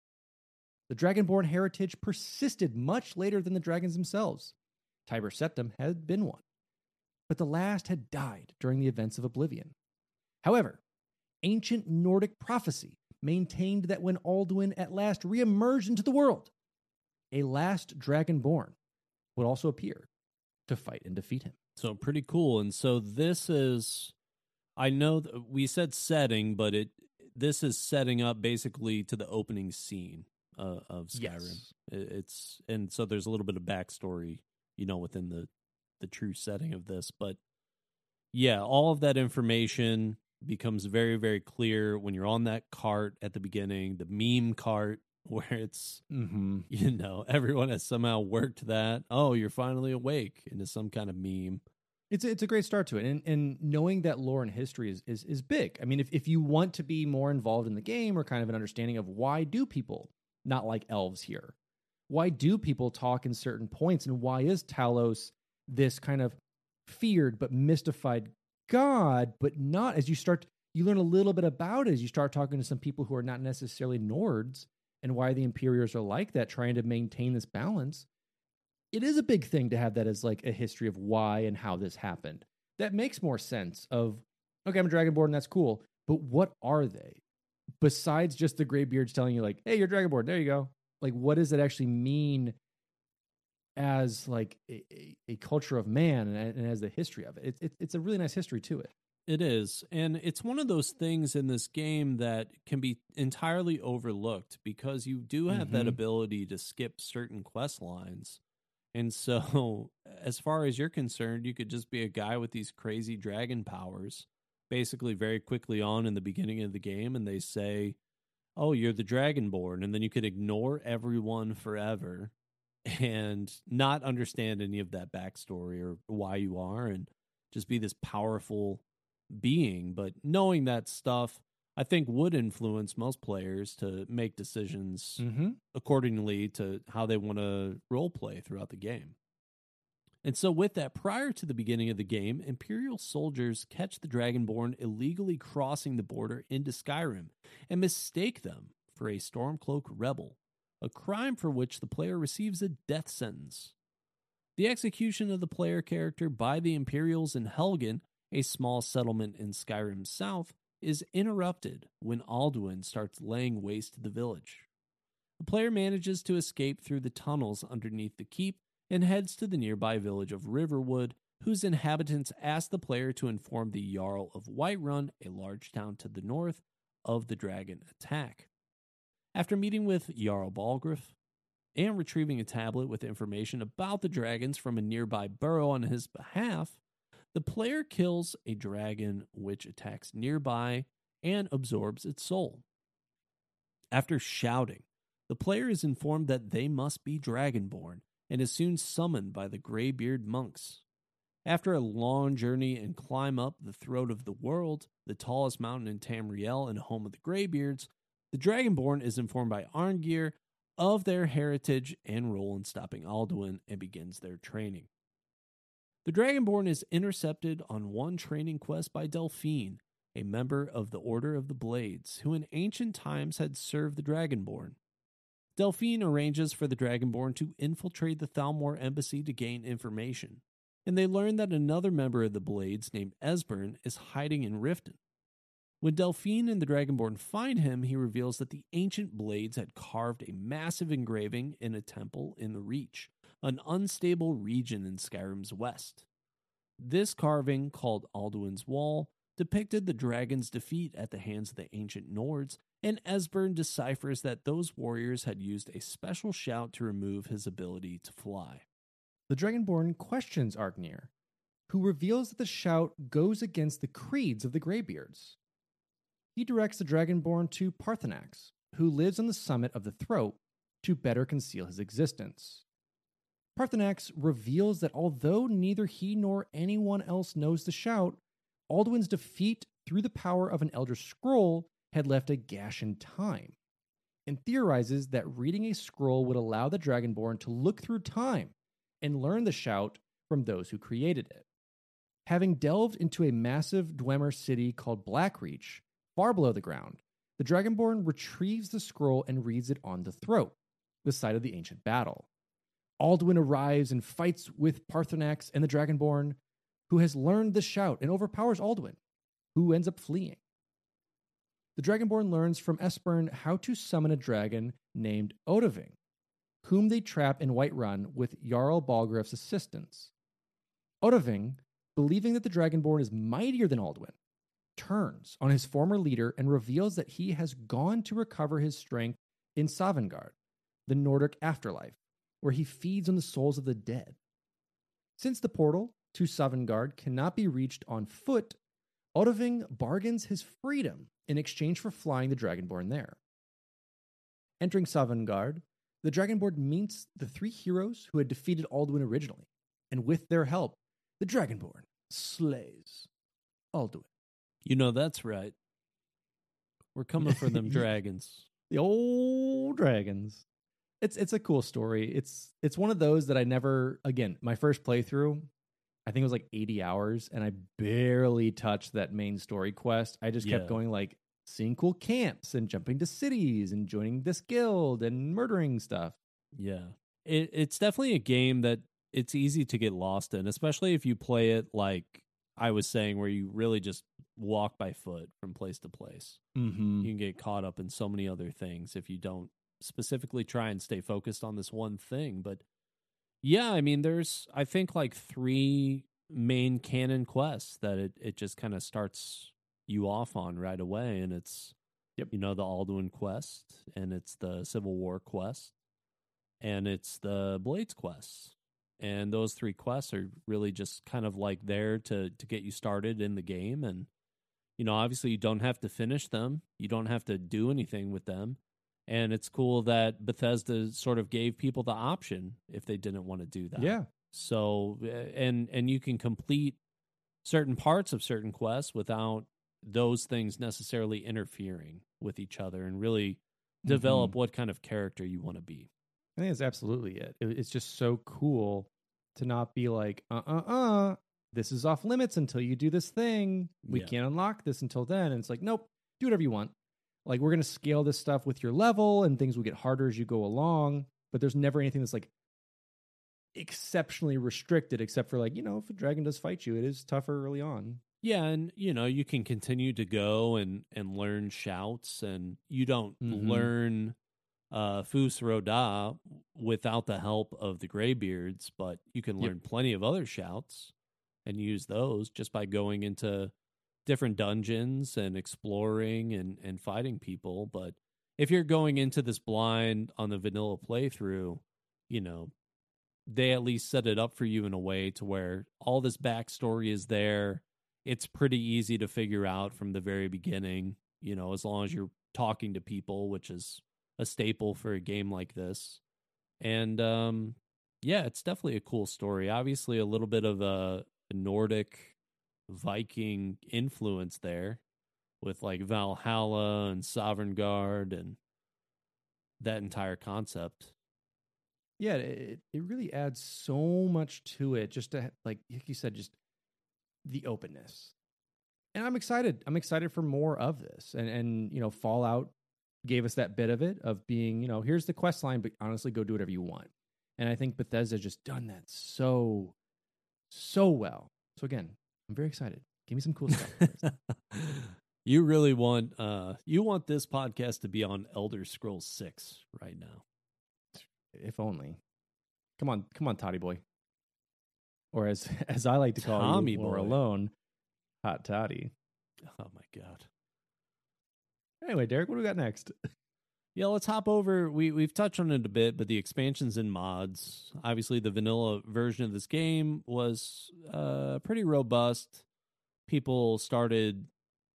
The Dragonborn heritage persisted much later than the dragons themselves. Tiber Septim had been one, but the last had died during the events of Oblivion. However, ancient Nordic prophecy maintained that when Alduin at last reemerged into the world, a last dragonborn would also appear to fight and defeat him. So pretty cool. And so this is I know we said setting, but it this is setting up basically to the opening scene uh, of Skyrim. Yes. It's and so there's a little bit of backstory, you know, within the the true setting of this, but yeah, all of that information becomes very very clear when you're on that cart at the beginning, the meme cart (laughs) where it's Mm-hmm. you know everyone has somehow worked that. Oh, you're finally awake into some kind of meme. It's a, it's a great start to it, and and knowing that lore and history is is is big. I mean, if if you want to be more involved in the game or kind of an understanding of why do people not like elves here, why do people talk in certain points, and why is Talos this kind of feared but mystified god, but not as you start you learn a little bit about it as you start talking to some people who are not necessarily Nords and why the Imperials are like that, trying to maintain this balance it is a big thing to have that as like a history of why and how this happened. That makes more sense of okay, I'm a dragonborn, that's cool. But what are they? Besides just the graybeards telling you, like, hey, you're dragonborn, there you go. Like, what does it actually mean as like a, a, a culture of man and, and as the history of it? It's it, it's a really nice history to it. It is. And it's one of those things in this game that can be entirely overlooked because you do have that Mhm. ability to skip certain quest lines. And so, (laughs) as far as you're concerned, you could just be a guy with these crazy dragon powers, basically, very quickly on in the beginning of the game, and they say, Oh, you're the Dragonborn. And then you could ignore everyone forever and not understand any of that backstory or why you are, and just be this powerful being. But knowing that stuff, I think would influence most players to make decisions Mm-hmm. accordingly to how they want to role play throughout the game. And so, with that, prior to the beginning of the game, Imperial soldiers catch the Dragonborn illegally crossing the border into Skyrim and mistake them for a Stormcloak rebel, a crime for which the player receives a death sentence. The execution of the player character by the Imperials in Helgen, a small settlement in Skyrim south, is interrupted when Alduin starts laying waste to the village. The player manages to escape through the tunnels underneath the keep and heads to the nearby village of Riverwood, whose inhabitants ask the player to inform the Jarl of Whiterun, a large town to the north, of the dragon attack. After meeting with Jarl Balgruuf and retrieving a tablet with information about the dragons from a nearby burrow on his behalf, the player kills a dragon which attacks nearby and absorbs its soul. After shouting, the player is informed that they must be dragonborn and is soon summoned by the graybeard monks. After a long journey and climb up the throat of the world, the tallest mountain in Tamriel and home of the Greybeards, the Dragonborn is informed by Arngeir of their heritage and role in stopping Alduin and begins their training. The Dragonborn is intercepted on one training quest by Delphine, a member of the Order of the Blades, who in ancient times had served the Dragonborn. Delphine arranges for the Dragonborn to infiltrate the Thalmor embassy to gain information, and they learn that another member of the Blades named Esbern is hiding in Riften. When Delphine and the Dragonborn find him, he reveals that the ancient Blades had carved a massive engraving in a temple in the Reach, an unstable region in Skyrim's west. This carving, called Alduin's Wall, depicted the dragon's defeat at the hands of the ancient Nords and Esbern deciphers that those warriors had used a special shout to remove his ability to fly. The Dragonborn questions Arngeir, who reveals that the shout goes against the creeds of the Greybeards. He directs the Dragonborn to Paarthurnax, who lives on the summit of the throat, to better conceal his existence. Paarthurnax reveals that although neither he nor anyone else knows the shout, Alduin's defeat through the power of an Elder Scroll had left a gash in time, and theorizes that reading a scroll would allow the Dragonborn to look through time and learn the shout from those who created it. Having delved into a massive Dwemer city called Blackreach, far below the ground, the Dragonborn retrieves the scroll and reads it on the throat, the site of the ancient battle. Alduin arrives and fights with Paarthurnax and the Dragonborn, who has learned the shout and overpowers Alduin, who ends up fleeing the Dragonborn learns from Esbern how to summon a dragon named Odahviing, whom they trap in Whiterun with Jarl Balgruuf's assistance. Odahviing, believing that the Dragonborn is mightier than Alduin, turns on his former leader and reveals that he has gone to recover his strength in Sovngarde, the Nordic afterlife, where he feeds on the souls of the dead. Since the portal to Sovngarde cannot be reached on foot, Odahviing bargains his freedom in exchange for flying the Dragonborn there. Entering Sovngarde, the Dragonborn meets the three heroes who had defeated Alduin originally, and with their help, the Dragonborn slays Alduin. You know that's right. We're coming for them (laughs) dragons. The old dragons. It's it's a cool story. It's it's one of those that I never again, my first playthrough, I think it was like 80 hours and I barely touched that main story quest. I just kept Yeah. going like seeing cool camps and jumping to cities and joining this guild and murdering stuff. Yeah. It, it's definitely a game that it's easy to get lost in, especially if you play it like I was saying, where you really just walk by foot from place to place. Mm-hmm. You can get caught up in so many other things if you don't specifically try and stay focused on this one thing. But yeah, I mean, there's, I think, like three main canon quests that it, it just kind of starts you off on right away. And it's, Yep. you know, the Alduin quest, and it's the Civil War quest, and it's the Blades quest. And those three quests are really just kind of like there to to get you started in the game and you know, obviously you don't have to finish them. You don't have to do anything with them. And it's cool that Bethesda sort of gave people the option if they didn't want to do that. Yeah. So uh, and and you can complete certain parts of certain quests without those things necessarily interfering with each other and really develop what kind of character you want to be. I think that's absolutely it. It- It's just so cool to not be like, uh uh uh, this is off limits until you do this thing. We Yeah. can't unlock this until then. And it's like, nope, do whatever you want. Like, we're going to scale this stuff with your level and things will get harder as you go along. But there's never anything that's like exceptionally restricted, except for like, you know, if a dragon does fight you, it is tougher early on. Yeah, and you know, you can continue to go and and learn shouts and you don't Mhm. learn uh Fus Roda without the help of the Greybeards, but you can Yep. learn plenty of other shouts and use those just by going into different dungeons and exploring and and fighting people, but if you're going into this blind on the vanilla playthrough, you know, they at least set it up for you in a way to where all this backstory is there. It's pretty easy to figure out from the very beginning, you know, as long as you're talking to people, which is a staple for a game like this. And um yeah, it's definitely a cool story. Obviously a little bit of a, Nordic Viking influence there with like Valhalla and Sovngarde and that entire concept. Yeah, it, it really adds so much to it. Just to, like like you said, just the openness. And I'm excited. I'm excited for more of this. And and you know, Fallout gave us that bit of it of being, you know, here's the quest line, but honestly, go do whatever you want. And I think Bethesda just done that so, so well. So again, I'm very excited. Give me some cool stuff. (laughs) you really want uh you want this podcast to be on Elder Scrolls 6 right now. if only. Come on, come on, Toddy boy. Or as (laughs) as I like to call Tommy you, more boy. alone, hot toddy. Oh my god. Anyway, Derek, what do we got next? (laughs) Yeah, let's hop over. We we've touched on it a bit, but the expansions and mods. Obviously, the vanilla version of this game was uh, pretty robust. People started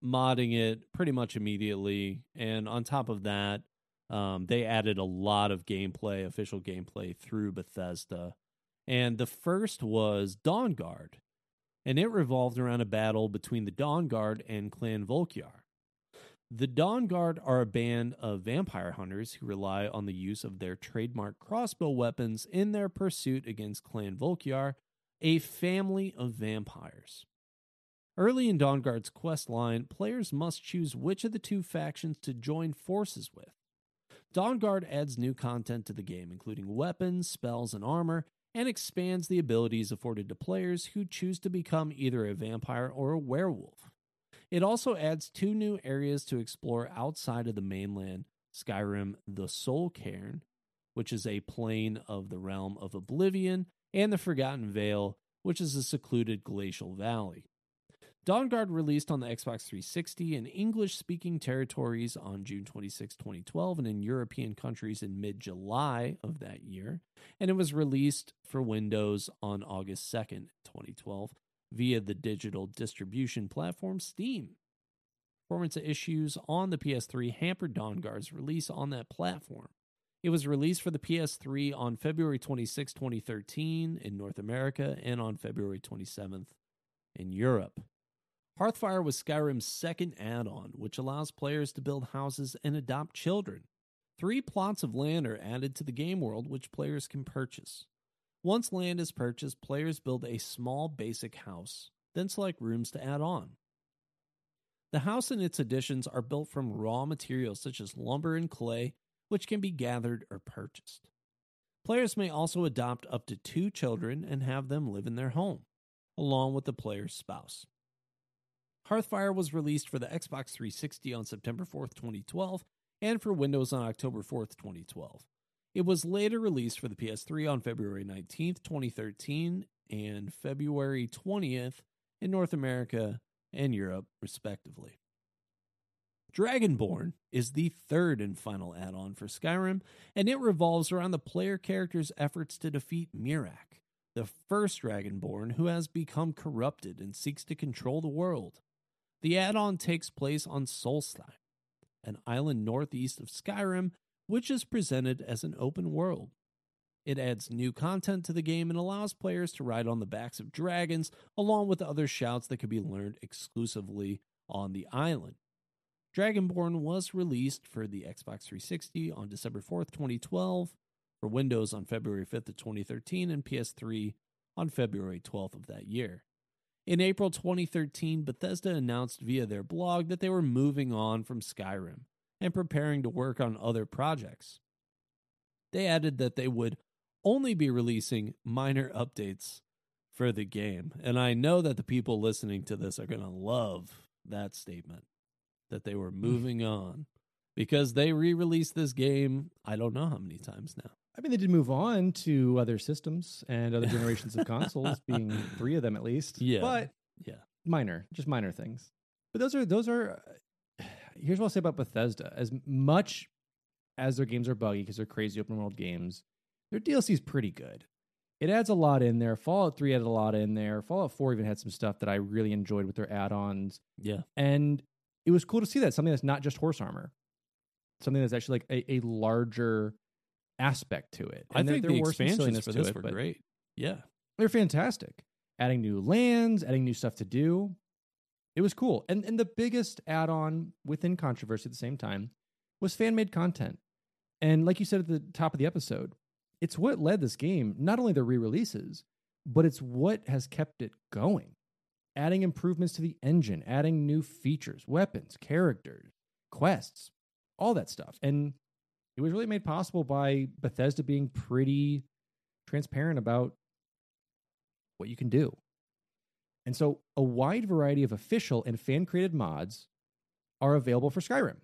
modding it pretty much immediately, and on top of that, um, they added a lot of gameplay, official gameplay through Bethesda. And the first was Dawn Guard, and it revolved around a battle between the Dawn Guard and Clan Volkihar. The Dawn Guard are a band of vampire hunters who rely on the use of their trademark crossbow weapons in their pursuit against Clan Volkihar, a family of vampires. Early in Dawn Guard's quest line, players must choose which of the two factions to join forces with. Dawn Guard adds new content to the game, including weapons, spells, and armor, and expands the abilities afforded to players who choose to become either a vampire or a werewolf. It also adds two new areas to explore outside of the mainland Skyrim, the Soul Cairn, which is a plane of the realm of Oblivion, and the Forgotten Vale, which is a secluded glacial valley. Dawn Guard released on the Xbox 360 in English speaking territories on June 26, 2012, and in European countries in mid July of that year. And it was released for Windows on August 2nd, 2012, via the digital distribution platform Steam. Performance issues on the PS3 hampered Dawn Guard's release on that platform. It was released for the PS3 on February 26, 2013 in North America and on February 27th in Europe. Hearthfire was Skyrim's second add on, which allows players to build houses and adopt children. Three plots of land are added to the game world, which players can purchase. Once land is purchased, players build a small basic house, then select rooms to add on. The house and its additions are built from raw materials such as lumber and clay, which can be gathered or purchased. Players may also adopt up to two children and have them live in their home, along with the player's spouse. Hearthfire was released for the Xbox 360 on September 4th, 2012, and for Windows on October 4th, 2012. It was later released for the PS3 on February 19th, 2013, and February 20th in North America and Europe, respectively. Dragonborn is the third and final add on for Skyrim, and it revolves around the player character's efforts to defeat Miraak, the first Dragonborn who has become corrupted and seeks to control the world. The add on takes place on Solstheim, an island northeast of Skyrim, which is presented as an open world. It adds new content to the game and allows players to ride on the backs of dragons, along with other shouts that can be learned exclusively on the island. Dragonborn was released for the Xbox 360 on December 4th, 2012, for Windows on February 5th of 2013, and PS3 on February 12th of that year. In April 2013, Bethesda announced via their blog that they were moving on from Skyrim and preparing to work on other projects. They added that they would only be releasing minor updates for the game. And I know that the people listening to this are going to love that statement that they were hmm. moving on because they re released this game, I don't know how many times now. I mean, they did move on to other systems and other generations of consoles, being three of them at least. (laughs) Yeah. But Yeah. minor, just minor things. But those are those are. Here's what I'll say about Bethesda: as much as their games are buggy because they're crazy open world games, their DLC is pretty good. It adds a lot in there. Fallout Three added a lot in there. Fallout Four even had some stuff that I really enjoyed with their add-ons, Yeah. and it was cool to see that something that's not just horse armor, something that's actually like a, a larger aspect to it. I And there- think there the were expansions for this it, were great. Yeah. they're fantastic. Adding new lands, adding new stuff to do. It was cool. And and the biggest add-on within controversy at the same time was fan-made content. And like you said at the top of the episode, it's what led this game, not only the re-releases, but it's what has kept it going. Adding improvements to the engine, adding new features, weapons, characters, quests, all that stuff. And it was really made possible by Bethesda being pretty transparent about what you can do. And so a wide variety of official and fan created mods are available for Skyrim,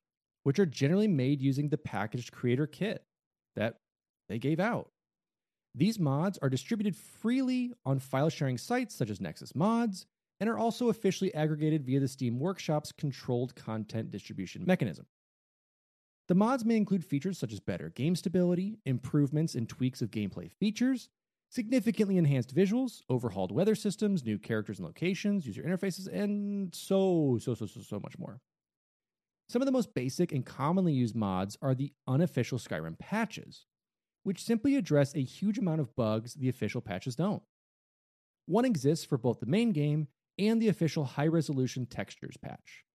which are generally made using the packaged creator kit that they gave out. These mods are distributed freely on file sharing sites such as Nexus Mods and are also officially aggregated via the Steam Workshop's controlled content distribution mechanism. The mods may include features such as better game stability, improvements and tweaks of gameplay features, significantly enhanced visuals, overhauled weather systems, new characters and locations, user interfaces, and so, so, so, so, so much more. Some of the most basic and commonly used mods are the unofficial Skyrim patches, which simply address a huge amount of bugs the official patches don't. One exists for both the main game and the official high resolution textures patch.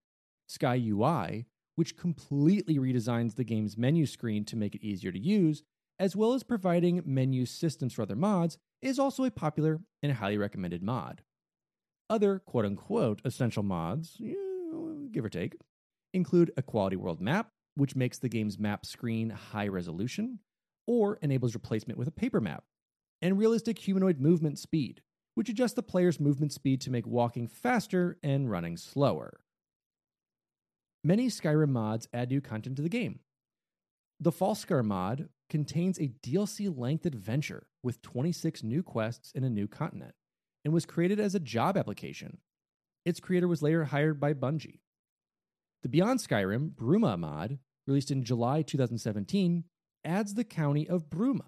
Sky UI, which completely redesigns the game's menu screen to make it easier to use, as well as providing menu systems for other mods, is also a popular and highly recommended mod. Other quote unquote essential mods, give or take, include a quality world map, which makes the game's map screen high resolution, or enables replacement with a paper map, and realistic humanoid movement speed, which adjusts the player's movement speed to make walking faster and running slower. Many Skyrim mods add new content to the game. The Falskaar mod contains a DLC length adventure with 26 new quests in a new continent and was created as a job application. Its creator was later hired by Bungie. The Beyond Skyrim Bruma mod, released in July 2017, adds the county of Bruma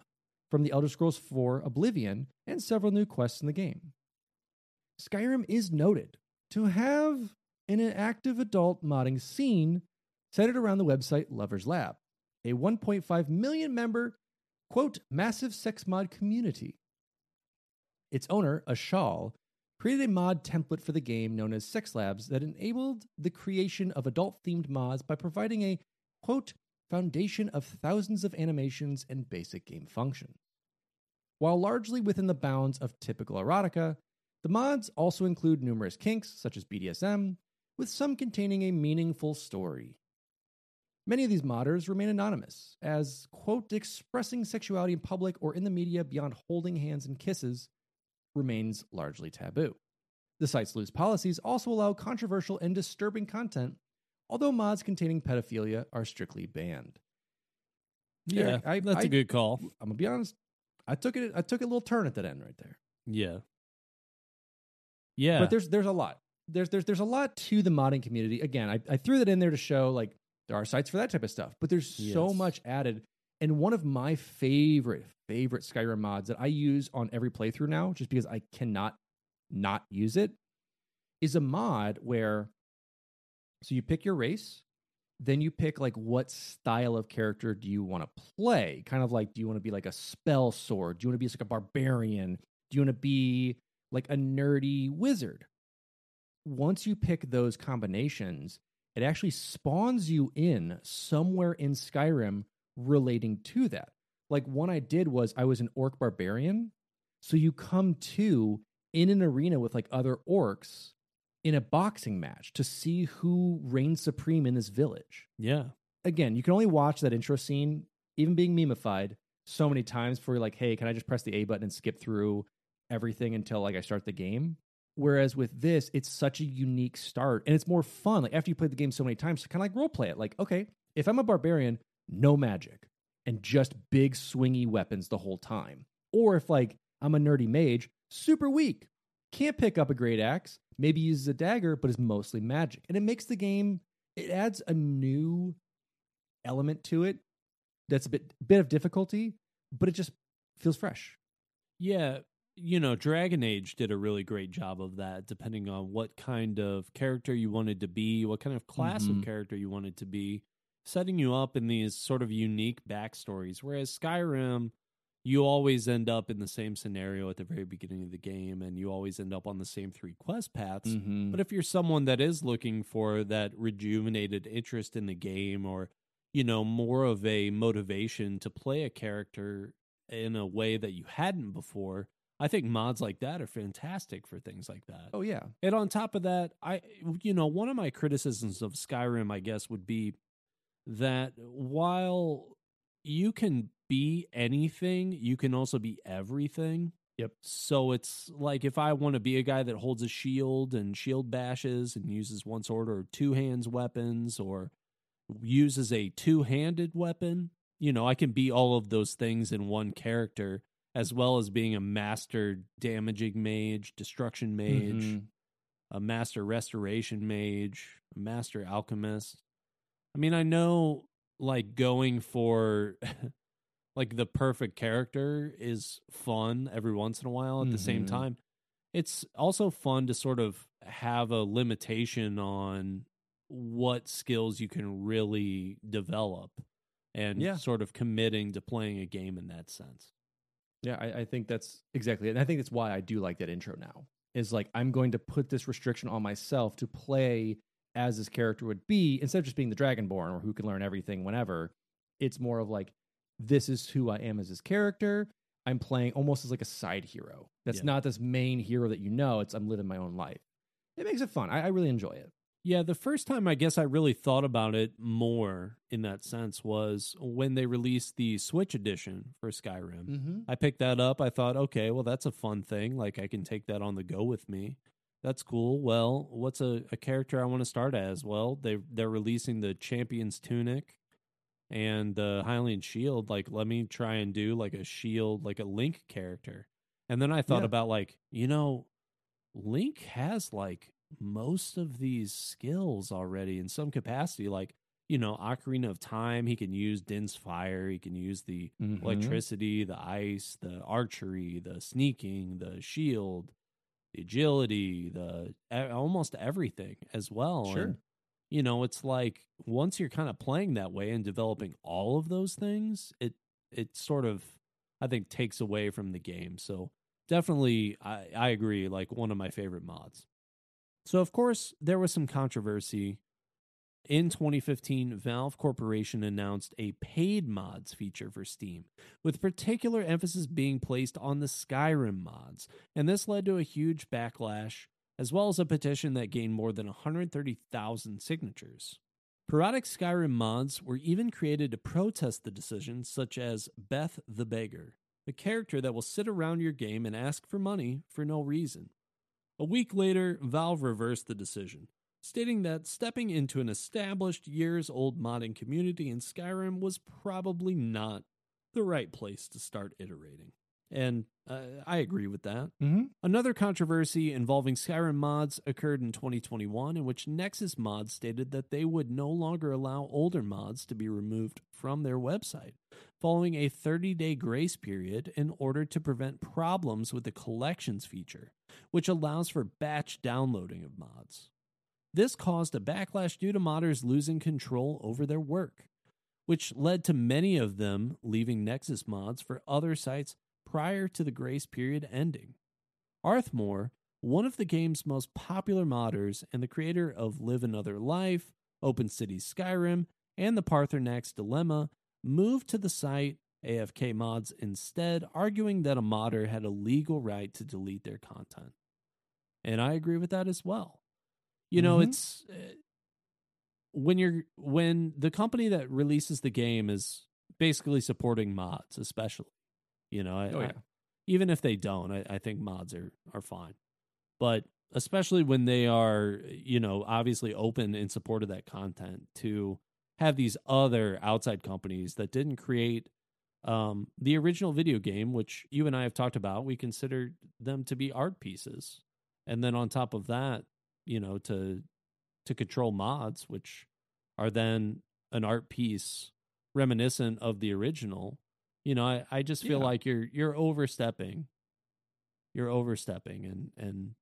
from the Elder Scrolls IV Oblivion and several new quests in the game. Skyrim is noted to have an active adult modding scene centered around the website Lovers Lab, a 1.5 million member, quote, massive sex mod community. Its owner, Ashal, created a mod template for the game known as Sex Labs that enabled the creation of adult themed mods by providing a, quote, foundation of thousands of animations and basic game functions. While largely within the bounds of typical erotica, the mods also include numerous kinks, such as BDSM, with some containing a meaningful story. Many of these modders remain anonymous, as, quote, expressing sexuality in public or in the media beyond holding hands and kisses remains largely taboo. The site's loose policies also allow controversial and disturbing content, although mods containing pedophilia are strictly banned. Yeah. Eric, I- that's I- a good call. I'm gonna be honest, I took it I took a little turn at that end right there. Yeah. Yeah. But there's there's a lot. There's there's there's a lot to the modding community. Again, I, I threw that in there to show like there are sites for that type of stuff, but there's so much added. And one of my favorite favorite Skyrim mods that I use on every playthrough now, just because I cannot not use it, is a mod where so you pick your race, then you pick like what style of character do you want to play? Kind of like do you want to be like a spell sword? Do you want to be like a barbarian? Do you want to be like a nerdy wizard? Once you pick those combinations, it actually spawns you in somewhere in Skyrim relating to that. Like one I did was I was an orc barbarian, So you come to in an arena with like other orcs in a boxing match to see who reigns supreme in this village. Yeah. Again, you can only watch that intro scene, even being memeified, so many times for like, hey, can I just press the A button and skip through everything until like I start the game? Whereas with this, it's such a unique start and it's more fun. Like after you play the game so many times, to kind of like role play it. Like, okay, if I'm a barbarian, no magic and just big swingy weapons the whole time. Or if like I'm a nerdy mage, super weak, can't pick up a great axe, maybe uses a dagger, but is mostly magic. And it makes the game, it adds a new element to it that's a bit bit of difficulty, but it just feels fresh. Yeah, you know, Dragon Age did a really great job of that, depending on what kind of character you wanted to be, what kind of class Mhm. of character you wanted to be, setting you up in these sort of unique backstories. Whereas Skyrim, you always end up in the same scenario at the very beginning of the game, and you always end up on the same three quest paths. Mm-hmm. But if you're someone that is looking for that rejuvenated interest in the game or, you know, more of a motivation to play a character in a way that you hadn't before, I think mods like that are fantastic for things like that. oh yeah, And on top of that, I you know, one of my criticisms of Skyrim, I guess, would be that while you can be anything, you can also be everything. Yep. So it's like if I want to be a guy that holds a shield and shield bashes and uses one sword or two hands weapons or uses a two handed weapon, you know, I can be all of those things in one character, as well as being a master damaging mage, destruction mage, Mhm. a master restoration mage, a master alchemist. I mean, I know like going for (laughs) like the perfect character is fun every once in a while at the same Mhm. time. It's also fun to sort of have a limitation on what skills you can really develop and Yeah. sort of committing to playing a game in that sense. Yeah, I, I think that's exactly it. And I think that's why I do like that intro now. Is like I'm going to put this restriction on myself to play as this character would be, instead of just being the Dragonborn or who can learn everything whenever. It's more of like, this is who I am as this character. I'm playing almost as like a side hero. That's Yeah. not this main hero that you know. It's I'm living my own life. It makes it fun. I, I really enjoy it. Yeah, the first time I guess I really thought about it more in that sense was when they released the Switch edition for Skyrim. Mm-hmm. I picked that up. I thought, okay, well, that's a fun thing. Like, I can take that on the go with me. That's cool. Well, what's a, a character I want to start as? Well, they they're releasing the Champion's Tunic and the Hylian Shield. Like, let me try and do like a shield, like a Link character. And then I thought Yeah. about like, you know, Link has like most of these skills already in some capacity. Like, you know, Ocarina of Time, he can use Din's Fire, he can use the Mhm. electricity, the ice, the archery, the sneaking, the shield, the agility, the almost everything as well. Sure. And, you know, it's like once you're kind of playing that way and developing all of those things, it it sort of I think takes away from the game. So definitely I, I agree, like one of my favorite mods. So of course there was some controversy in 2015, Valve Corporation announced a paid mods feature for Steam, with particular emphasis being placed on the Skyrim mods, and this led to a huge backlash, as well as a petition that gained more than 130,000 signatures. Parodic Skyrim mods were even created to protest the decision, such as Beth the Beggar, a character that will sit around your game and ask for money for no reason. A week later, Valve reversed the decision, stating that stepping into an established years old modding community in Skyrim was probably not the right place to start iterating. And uh, I agree with that. Mm-hmm. Another controversy involving Skyrim mods occurred in 2021, in which Nexus Mods stated that they would no longer allow older mods to be removed from their website, following a 30 day grace period in order to prevent problems with the collections feature, which allows for batch downloading of mods. This caused a backlash due to modders losing control over their work, which led to many of them leaving Nexus Mods for other sites prior to the grace period ending. Arthmoor, one of the game's most popular modders and the creator of Live Another Life, Open Cities Skyrim, and the Paarthurnax Dilemma, moved to the site AFK mods instead, arguing that a modder had a legal right to delete their content. And I agree with that as well. You know, Mhm. it's uh, when you're when the company that releases the game is basically supporting mods, especially. You know, I, Oh, I- even if they don't, I, I think mods are are fine. But especially when they are, you know, obviously open in support of that content to have these other outside companies that didn't create um, the original video game, which you and I have talked about, we consider them to be art pieces, and then on top of that, you know, to to control mods, which are then an art piece reminiscent of the original. You know, I, I just feel Yeah. like you're you're overstepping. You're overstepping, and and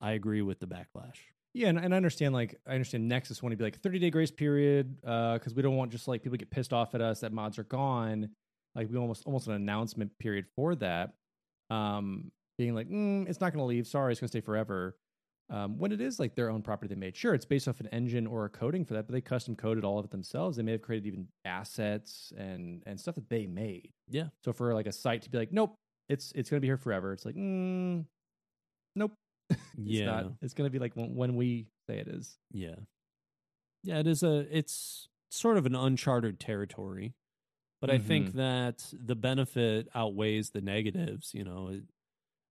I agree with the backlash. Yeah, and, and I understand like I understand Nexus want to be like 30 day grace period uh, because we don't want just like people get pissed off at us that mods are gone. Like we almost almost an announcement period for that. Um, being like, mm, it's not going to leave. Sorry, it's going to stay forever. Um, when it is like their own property they made, sure, it's based off an engine or a coding for that, but they custom coded all of it themselves. They may have created even assets and and stuff that they made. Yeah. So for like a site to be like, nope, it's it's going to be here forever. It's like, mm, nope. (laughs) it's Yeah. not. It's going to be like when, when we say it is. Yeah. Yeah, it is a it's sort of an uncharted territory. But I think that the benefit outweighs the negatives, you know. It,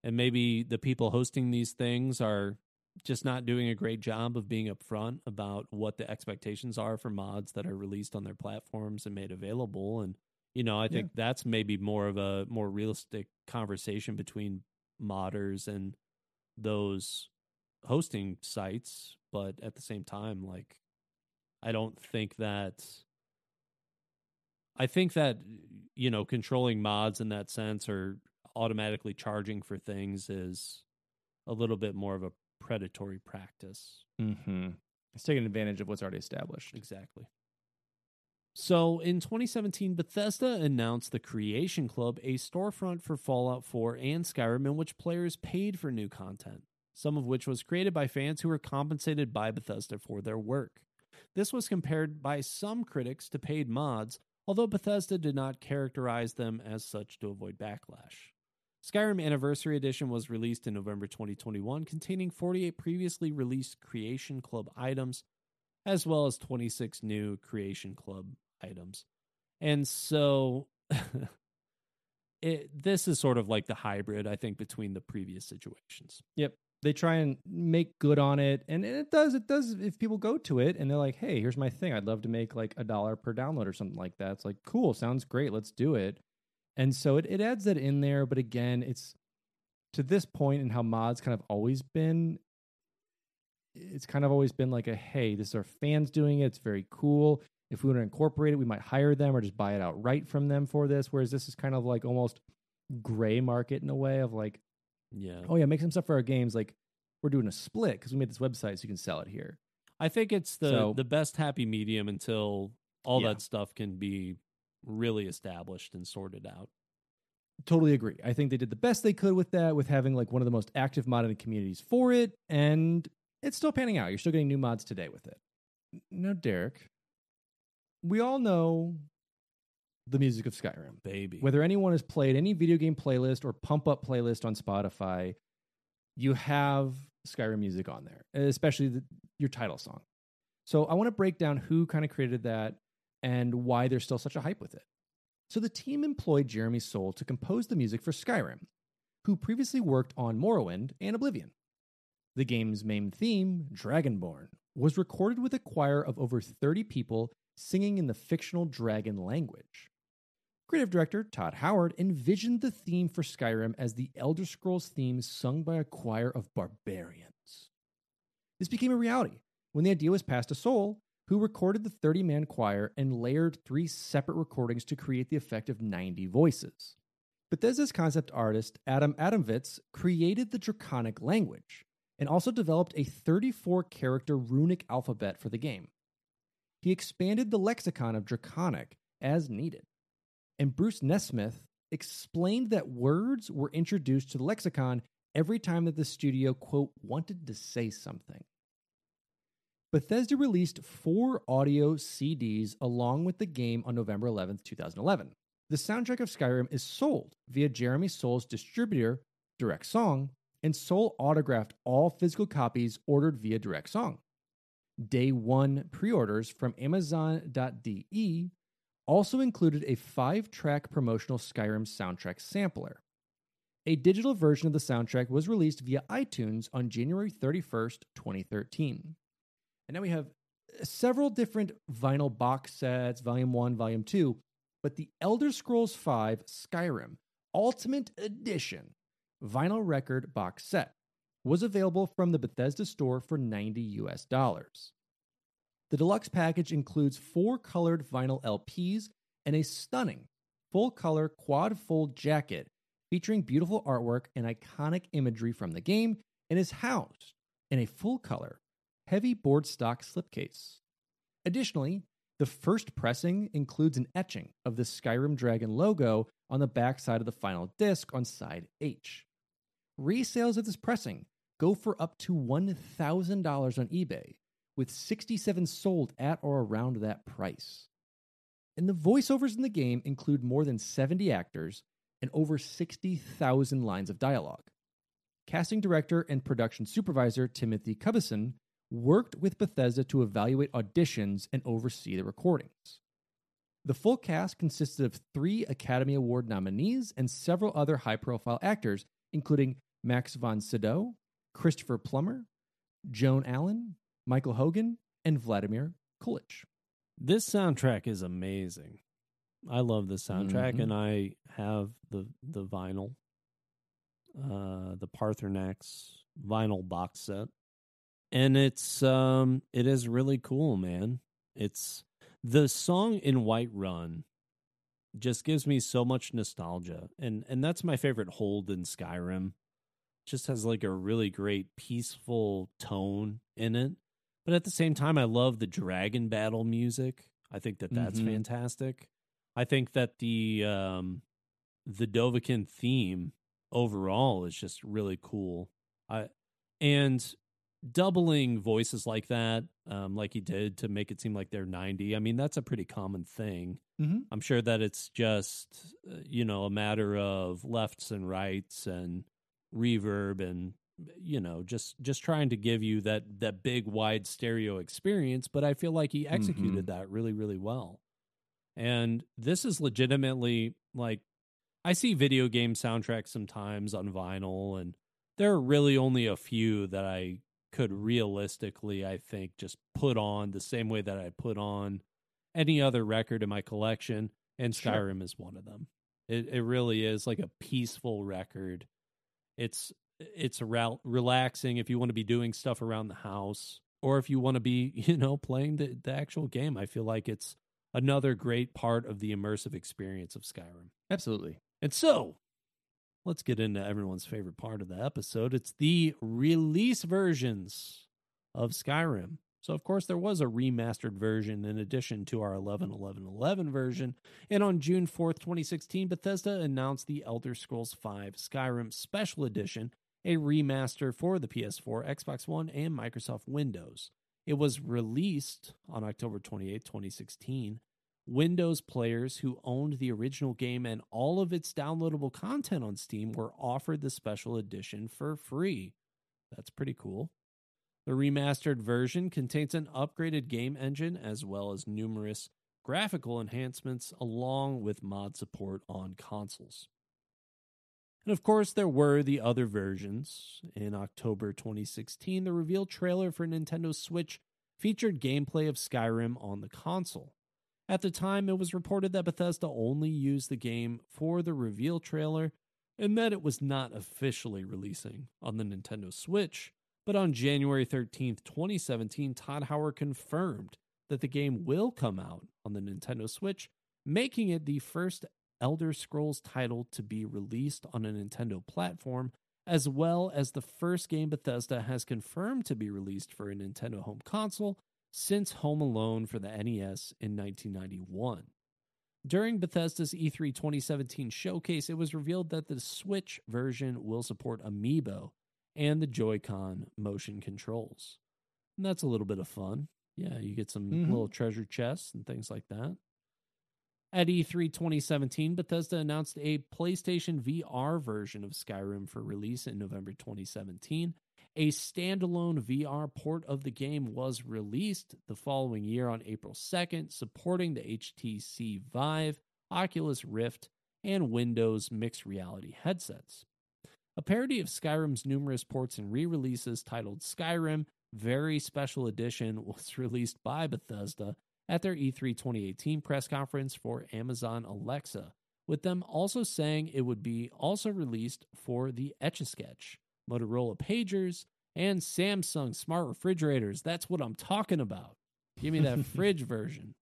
and maybe the people hosting these things are just not doing a great job of being upfront about what the expectations are for mods that are released on their platforms and made available. And you know, I think that's maybe more of a more realistic conversation between modders and those hosting sites, but at the same time, like I don't think that I think that you know, controlling mods in that sense or automatically charging for things is a little bit more of a predatory practice. Mm-hmm. It's taking advantage of what's already established. Exactly. So in 2017, Bethesda announced the Creation Club, a storefront for Fallout 4 and Skyrim in which players paid for new content, some of which was created by fans who were compensated by Bethesda for their work. This was compared by some critics to paid mods, although Bethesda did not characterize them as such to avoid backlash. Skyrim Anniversary Edition was released in November 2021, containing 48 previously released Creation Club items, as well as 26 new Creation Club items. And so (laughs) it, this is sort of like the hybrid, I think, between the previous situations. Yep. They try and make good on it, and it does. It does. If people go to it and they're like, "Hey, here's my thing. I'd love to make like a dollar per download or something like that." It's like, cool, sounds great. Let's do it. And so it, it adds that in there. But again, it's to this point and how mods kind of always been. It's kind of always been like a, "Hey, this is our fans doing it. It's very cool. If we want to incorporate it, we might hire them or just buy it outright from them for this." Whereas this is kind of like almost gray market in a way of like Yeah. oh yeah, make some stuff for our games. Like we're doing a split because we made this website so you can sell it here. I think it's the So- the best happy medium until all Yeah. that stuff can be really established and sorted out. Totally agree. I think they did the best they could with that, with having like one of the most active modding communities for it, and it's still panning out. You're still getting new mods today with it. Now, Derek, we all know the music of Skyrim. Baby. Whether anyone has played any video game playlist or pump up playlist on Spotify, you have Skyrim music on there, especially the, your title song. So I want to break down who kind of created that and why there's still such a hype with it. So the team employed Jeremy Soule to compose the music for Skyrim, who previously worked on Morrowind and Oblivion. The game's main theme, Dragonborn, was recorded with a choir of over 30 people singing in the fictional dragon language. Creative director Todd Howard envisioned the theme for Skyrim as the Elder Scrolls theme sung by a choir of barbarians. This became a reality when the idea was passed to Soule, who recorded the 30 man choir and layered three separate recordings to create the effect of 90 voices. Bethesda's concept artist Adam Adamowicz created the Draconic language and also developed a 34 character runic alphabet for the game. He expanded the lexicon of Draconic as needed. And Bruce Nesmith explained that words were introduced to the lexicon every time that the studio, quote, wanted to say something. Bethesda released four audio CDs along with the game on November 11th, 2011. The soundtrack of Skyrim is sold via Jeremy Soule's distributor, Direct Song, and Soule autographed all physical copies ordered via Direct Song. Day one pre orders from Amazon.de also included a five track promotional Skyrim soundtrack sampler. A digital version of the soundtrack was released via iTunes on January 31st, 2013. And now we have uh, several different vinyl box sets, Volume 1, Volume 2, but the Elder Scrolls V Skyrim Ultimate Edition vinyl record box set was available from the Bethesda store for 90 US dollars. The deluxe package includes four colored vinyl LPs and a stunning full color quad fold jacket featuring beautiful artwork and iconic imagery from the game and is housed in a full color heavy board stock slipcase. Additionally, the first pressing includes an etching of the Skyrim Dragon logo on the back side of the final disc on side H. Resales of this pressing go for up to $1,000 on eBay, with 67 sold at or around that price. And the voiceovers in the game include more than 70 actors and over 60,000 lines of dialogue. Casting director and production supervisor Timothy Cubbison worked with Bethesda to evaluate auditions and oversee the recordings. The full cast consisted of three Academy Award nominees and several other high profile actors, including Max von Sydow, Christopher Plummer, Joan Allen, Michael Hogan, and Vladimir Kulich. This soundtrack is amazing. I love this soundtrack, Mhm. and I have the the vinyl, uh, the Paarthurnax vinyl box set, and it's um, it is really cool, man. It's the song in Whiterun just gives me so much nostalgia, and and that's my favorite hold in Skyrim. Just has like a really great peaceful tone in it, but at the same time, I love the dragon battle music. I think that that's Mhm. fantastic. I think that the um, the Dovahkiin theme overall is just really cool. I and doubling voices like that, um, like he did to make it seem like they're ninety. I mean, that's a pretty common thing. Mm-hmm. I'm sure that it's just uh, you know a matter of lefts and rights and reverb and you know just just trying to give you that that big wide stereo experience but i feel like he executed that really really well and this is legitimately like i see video game soundtracks sometimes on vinyl and there are really only a few that i could realistically i think just put on the same way that i put on any other record in my collection and Sure. skyrim is one of them it, it really is like a peaceful record it's it's rel- relaxing if you want to be doing stuff around the house or if you want to be (laughs) you know playing the, the actual game i feel like it's another great part of the immersive experience of skyrim Absolutely. and so let's get into everyone's favorite part of the episode it's the release versions of skyrim so of course there was a remastered version in addition to our 11 11 11 version and on June 4th, 2016, Bethesda announced the Elder Scrolls V Skyrim Special Edition, a remaster for the PS4, Xbox One, and Microsoft Windows. It was released on October 28, 2016. Windows players who owned the original game and all of its downloadable content on Steam were offered the special edition for free. That's pretty cool. The remastered version contains an upgraded game engine as well as numerous graphical enhancements along with mod support on consoles. And of course, there were the other versions. In October 2016, the reveal trailer for Nintendo Switch featured gameplay of Skyrim on the console. At the time, it was reported that Bethesda only used the game for the reveal trailer and that it was not officially releasing on the Nintendo Switch. But on January 13th, 2017, Todd Howard confirmed that the game will come out on the Nintendo Switch, making it the first Elder Scrolls title to be released on a Nintendo platform, as well as the first game Bethesda has confirmed to be released for a Nintendo home console since Home Alone for the NES in 1991. During Bethesda's E E3 2017 showcase, it was revealed that the Switch version will support Amiibo and the Joy-Con motion controls. And that's a little bit of fun. Yeah, you get some Mhm. little treasure chests and things like that. At E E3 2017, Bethesda announced a PlayStation VR version of Skyrim for release in November 2017. A standalone VR port of the game was released the following year on April 2nd, supporting the HTC Vive, Oculus Rift, and Windows mixed reality headsets. A parody of Skyrim's numerous ports and re releases titled Skyrim Very Special Edition (laughs) was released by Bethesda at their E E3 2018 press conference for Amazon Alexa, with them also saying it would be also released for the Etch a Sketch, Motorola pagers, and Samsung smart refrigerators. That's what I'm talking about. Give me that (laughs) fridge version.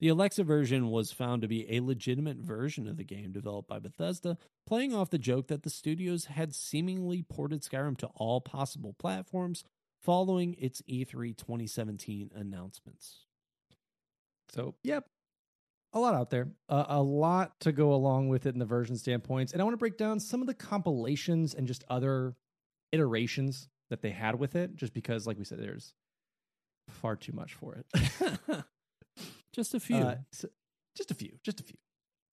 The Alexa version was found to be a legitimate version of the game developed by Bethesda, playing off the joke that the studios had seemingly ported Skyrim to all possible platforms following its E E3 2017 announcements. So, yep, a lot out there, uh, a lot to go along with it in the version standpoints. And I want to break down some of the compilations and just other iterations that they had with it, just because, like we said, there's far too much for it. (laughs) Just a few. Uh, so- just a few, just a few.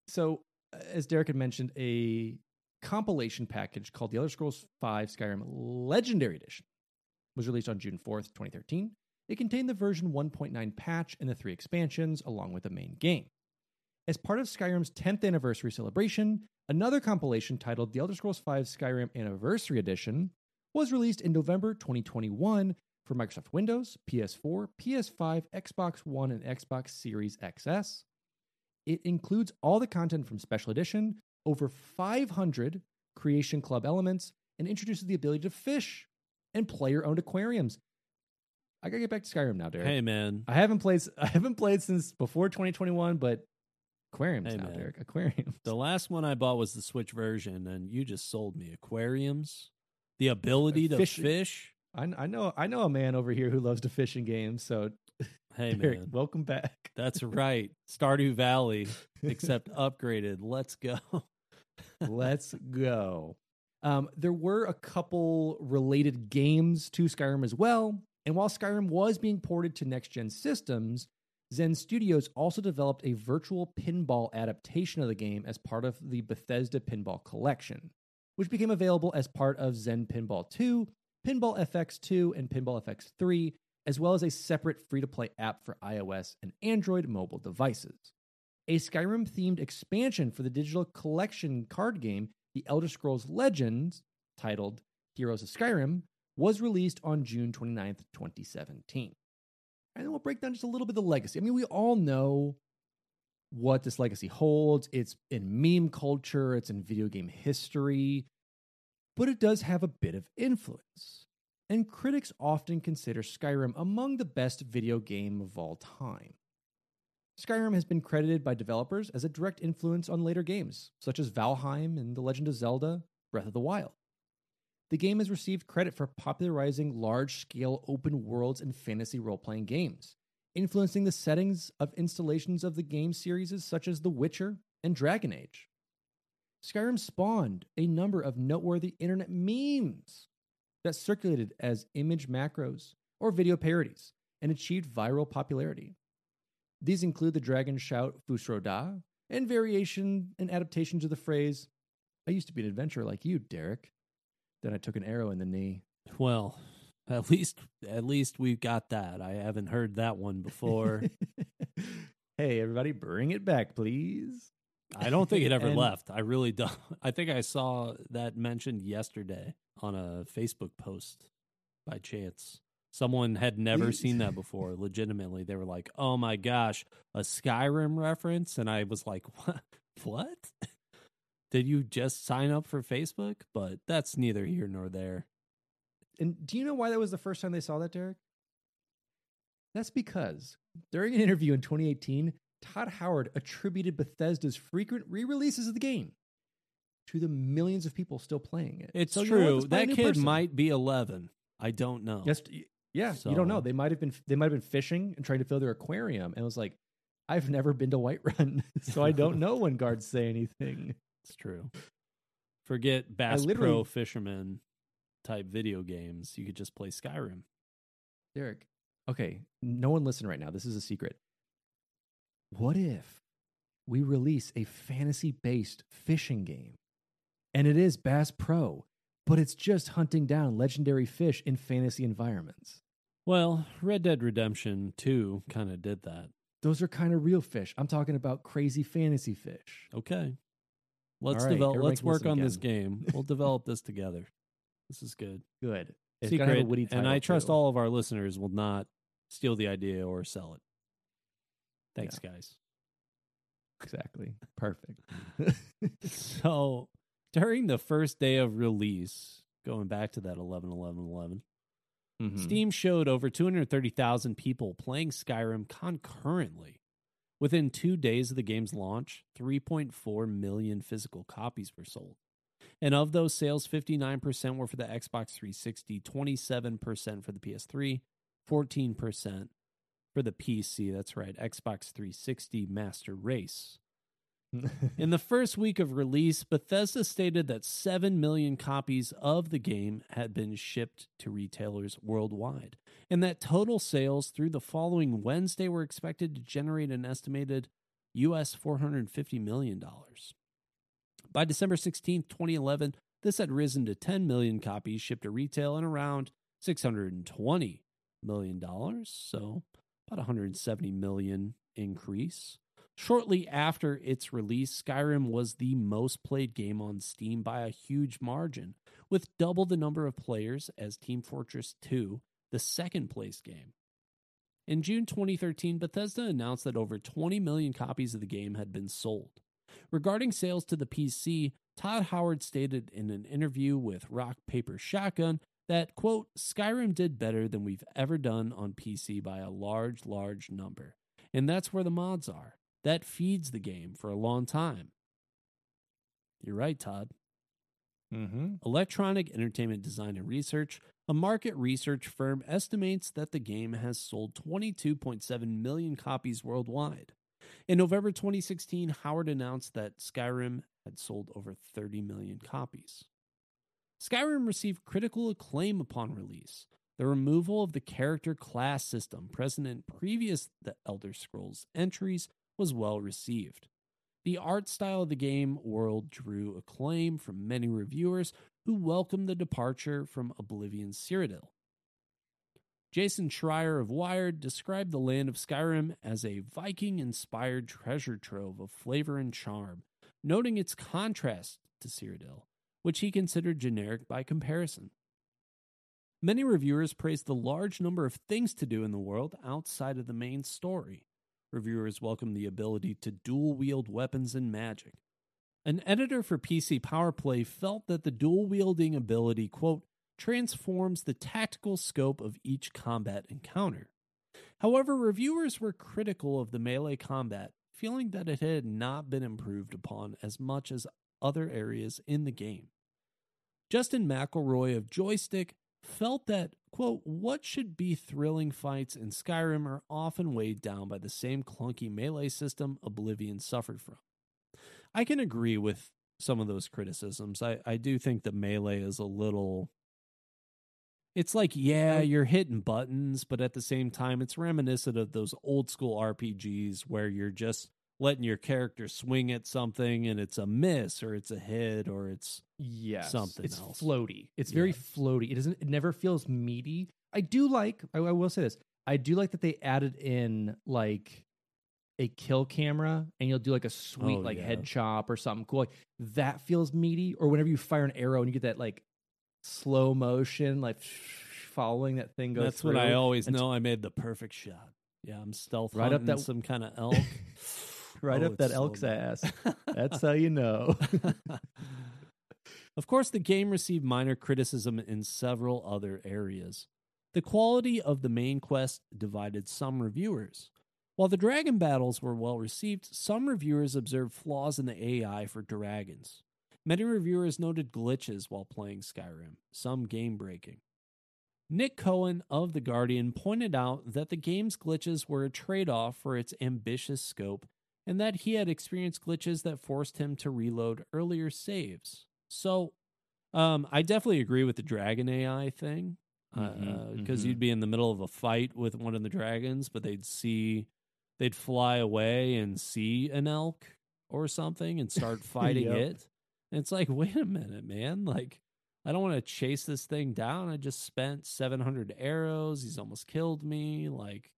So, uh, as Derek had mentioned, a compilation package called The Elder Scrolls V Skyrim Legendary Edition was released on June 4th, 2013. It contained the version 1.9 patch and the three expansions, along with the main game. As part of Skyrim's 10th anniversary celebration, another compilation titled The Elder Scrolls V Skyrim Anniversary Edition was released in November 2021 for Microsoft Windows, PS4, PS5, Xbox One, and Xbox Series XS. It includes all the content from Special Edition, over 500 Creation Club elements, and introduces the ability to fish and player owned aquariums. I gotta get back to Skyrim now, Derek. hey, man. I haven't played. (laughs) I haven't played since before 2021, but aquariums Hey, now, man. Derek. Aquariums. The last one I bought was the Switch version, and you just sold me aquariums, the ability to Fish- fish. I, I know. I know a man over here who loves to fish in games. So, Hey, (laughs) Derek, man. welcome back. That's right. Stardew Valley, except (laughs) upgraded. Let's go. Let's (laughs) go. Um, there were a couple related games to Skyrim as well. And while Skyrim was being ported to next gen systems, Zen Studios also developed a virtual pinball adaptation of the game as part of the Bethesda Pinball Collection, which became available as part of Zen Pinball 2, Pinball FX 2, and Pinball FX 3, as well as a separate free to play app for iOS and Android mobile devices. A Skyrim themed expansion for the digital collection card game, The Elder Scrolls Legends, titled Heroes of Skyrim, was released on June 29th, 2017. And then we'll break down just a little bit of the legacy. I mean, we all know what this legacy holds. It's in meme culture, it's in video game history, but it does have a bit of influence. And critics often consider Skyrim among the best video game of all time. Skyrim has been credited by developers as a direct influence on later games, such as Valheim and The Legend of Zelda Breath of the Wild. The game has received credit for popularizing large scale open worlds and fantasy role playing games, influencing the settings of installations of the game series such as The Witcher and Dragon Age. Skyrim spawned a number of noteworthy internet memes that circulated as image macros or video parodies and achieved viral popularity. These include the dragon shout Fus Ro Dah and variation and adaptations of the phrase, I used to be an adventurer like you, Derek. Then I took an arrow in the knee. Well, (laughs) at least at least we've got that. I haven't heard that one before. (laughs) hey, everybody, bring it back, please. I don't think it (laughs) ever And- left. I really don't. I think I saw that mentioned yesterday on a Facebook post by chance. Someone had never seen that before. Legitimately, they were like, "Oh my gosh, a Skyrim reference," and I was like, "What? What? Did you just sign up for Facebook?" But that's neither here nor there. And do you know why that was the first time they saw that, Derek? That's because during an interview in 2018, Todd Howard attributed Bethesda's frequent re releases of the game to the millions of people still playing it. It's So you know true. Find a that kid person. might be 11. I don't know. Yes, yeah, you don't know. They might have been they might have been fishing and trying to fill their aquarium, and it was like, I've never been to Whiterun, (laughs) so I don't know when guards say anything. It's true. Forget Bass Pro Fisherman type video games. You could just play Skyrim. Derek, okay, no one listen right now. This is a secret. What if we release a fantasy based fishing game. And it is Bass Pro, but it's just hunting down legendary fish in fantasy environments. Well, Red Dead Redemption 2 kind of did that. Those are kind of real fish. I'm talking about crazy fantasy fish. Okay. Let's right, develop let's work on this game. We'll (laughs) develop this together. This is good. Good. It's Secret, and I trust too. all of our listeners will not steal the idea or sell it. Thanks, guys. Exactly. (laughs) Perfect. (laughs) So during the first day of release, going back to that 11 11 11, Mhm. Steam showed over 230,000 people playing Skyrim concurrently. Within two days of the game's launch, 3.4 million physical copies were sold. And of those sales, 59% were for the Xbox 360, 27% for the PS3, 14% for the PC. That's right, Xbox 360 Master Race. (laughs) In the first week of release, Bethesda stated that 7 million copies of the game had been shipped to retailers worldwide, and that total sales through the following Wednesday were expected to generate an estimated US $450 million. By December 16, 2011, this had risen to 10 million copies shipped to retail and around $620 million, so about 170 million increase. Shortly after its release, Skyrim was the most played game on Steam by a huge margin, with double the number of players as Team Fortress 2, the second place game. In June 2013, Bethesda announced that over 20 million copies of the game had been sold. Regarding sales to the PC, Todd Howard stated in an interview with Rock Paper Shotgun that, quote, Skyrim did better than we've ever done on PC by a large, large number. And that's where the mods are. That feeds the game for a long time. You're right, Todd. mm-hmm. Electronic Entertainment Design and Research, a market research firm, estimates that the game has sold 22.7 million copies worldwide. In November 2016, Howard announced that Skyrim had sold over 30 million copies. Skyrim received critical acclaim upon release. The removal of the character class system present in previous The Elder Scrolls entries was well received. The art style of the game world drew acclaim from many reviewers who welcomed the departure from Oblivion Cyrodiil. Jason Schreier of Wired described the land of Skyrim as a Viking inspired treasure trove of flavor and charm, noting its contrast to Cyrodiil, which he considered generic by comparison. Many reviewers praised the large number of things to do in the world outside of the main story. Reviewers welcomed the ability to dual wield weapons and magic. An editor for PC Powerplay felt that the dual wielding ability, quote, transforms the tactical scope of each combat encounter. However, reviewers were critical of the melee combat, feeling that it had not been improved upon as much as other areas in the game. Justin McElroy of Joystiq felt that, quote, what should be thrilling fights in Skyrim are often weighed down by the same clunky melee system Oblivion suffered from. I can agree with some of those criticisms. I, I do think the melee is a little. It's like, yeah, you're hitting buttons, but at the same time, it's reminiscent of those old school RPGs where you're just letting your character swing at something and it's a miss or it's a hit or it's Yes, Something It's else. floaty. It's very floaty. It doesn't. It never feels meaty. I do like. I, I will say this. I do like that they added in like a kill camera, and you'll do like a sweet Oh, like yeah. head chop or something cool. Like that feels meaty. Or whenever you fire an arrow and you get that like slow motion, like (sniffs) following that thing go. That's what I always know. I made the perfect shot. Yeah, I'm stealth Right up that- some kind of (laughs) elk. right Oh, up that elk's ass. (laughs) That's how you know. (laughs) of course, the game received minor criticism in several other areas. The quality of the main quest divided some reviewers. While the dragon battles were well received, some reviewers observed flaws in the AI for dragons. Many reviewers noted glitches while playing Skyrim, some game breaking. Nick Cowen of The Guardian pointed out that the game's glitches were a trade off for its ambitious scope and that he had experienced glitches that forced him to reload earlier saves. So, um, I definitely agree with the dragon AI thing because Mhm, mhm. you'd be in the middle of a fight with one of the dragons, but they'd see, they'd fly away and see an elk, or something and start (laughs) fighting Yep. it. And it's like, (laughs) wait a minute, man. Like, I don't want to chase this thing down. I just spent 700 arrows. He's almost killed me. Like,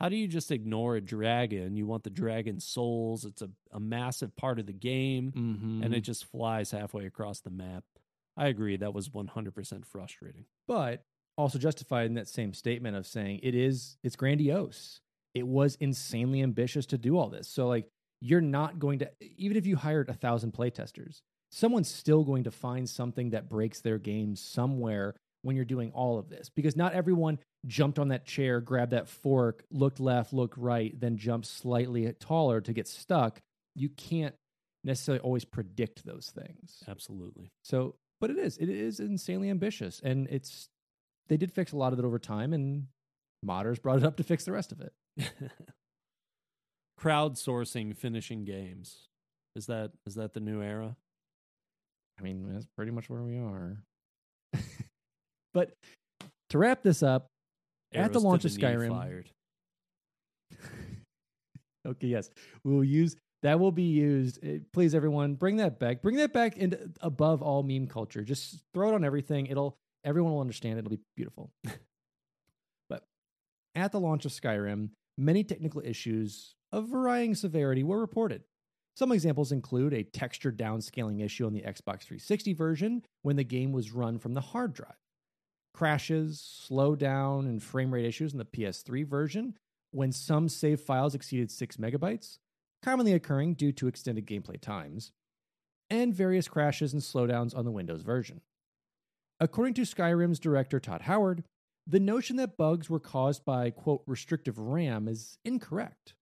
how do you just ignore a dragon? You want the dragon souls. It's a, a massive part of the game, Mm-hmm. and it just flies halfway across the map. I agree. That was 100% frustrating. but also justified in that same statement of saying it is it's grandiose. It was insanely ambitious to do all this. So like you're not going to even if you hired a thousand playtesters, someone's still going to find something that breaks their game somewhere when you're doing all of this because not everyone jumped on that chair, grabbed that fork, looked left, looked right, then jumped slightly taller to get stuck. You can't necessarily always predict those things. Absolutely. So, but it is, it is insanely ambitious, and it's they did fix a lot of it over time, and modders brought it up to fix the rest of it. (laughs) Crowdsourcing finishing games. Is that is that the new era? I mean, that's pretty much where we are. But to wrap this up, At the Arrows launch of Skyrim- (laughs) okay, yes, we will use that. Will be used. Eh, Please, everyone, bring that back. Bring that back into above all meme culture. Just throw it on everything. It'll everyone will understand. It'll be beautiful. (laughs) but at the launch of Skyrim, many technical issues of varying severity were reported. Some examples include a texture downscaling issue on the Xbox 360 version when the game was run from the hard drive, crashes, slowdown, and frame rate issues in the PS3 version when some save files exceeded 6 megabytes, commonly occurring due to extended gameplay times, and various crashes and slowdowns on the Windows version. According to Skyrim's director Todd Howard, the notion that bugs were caused by, quote, restrictive RAM is incorrect.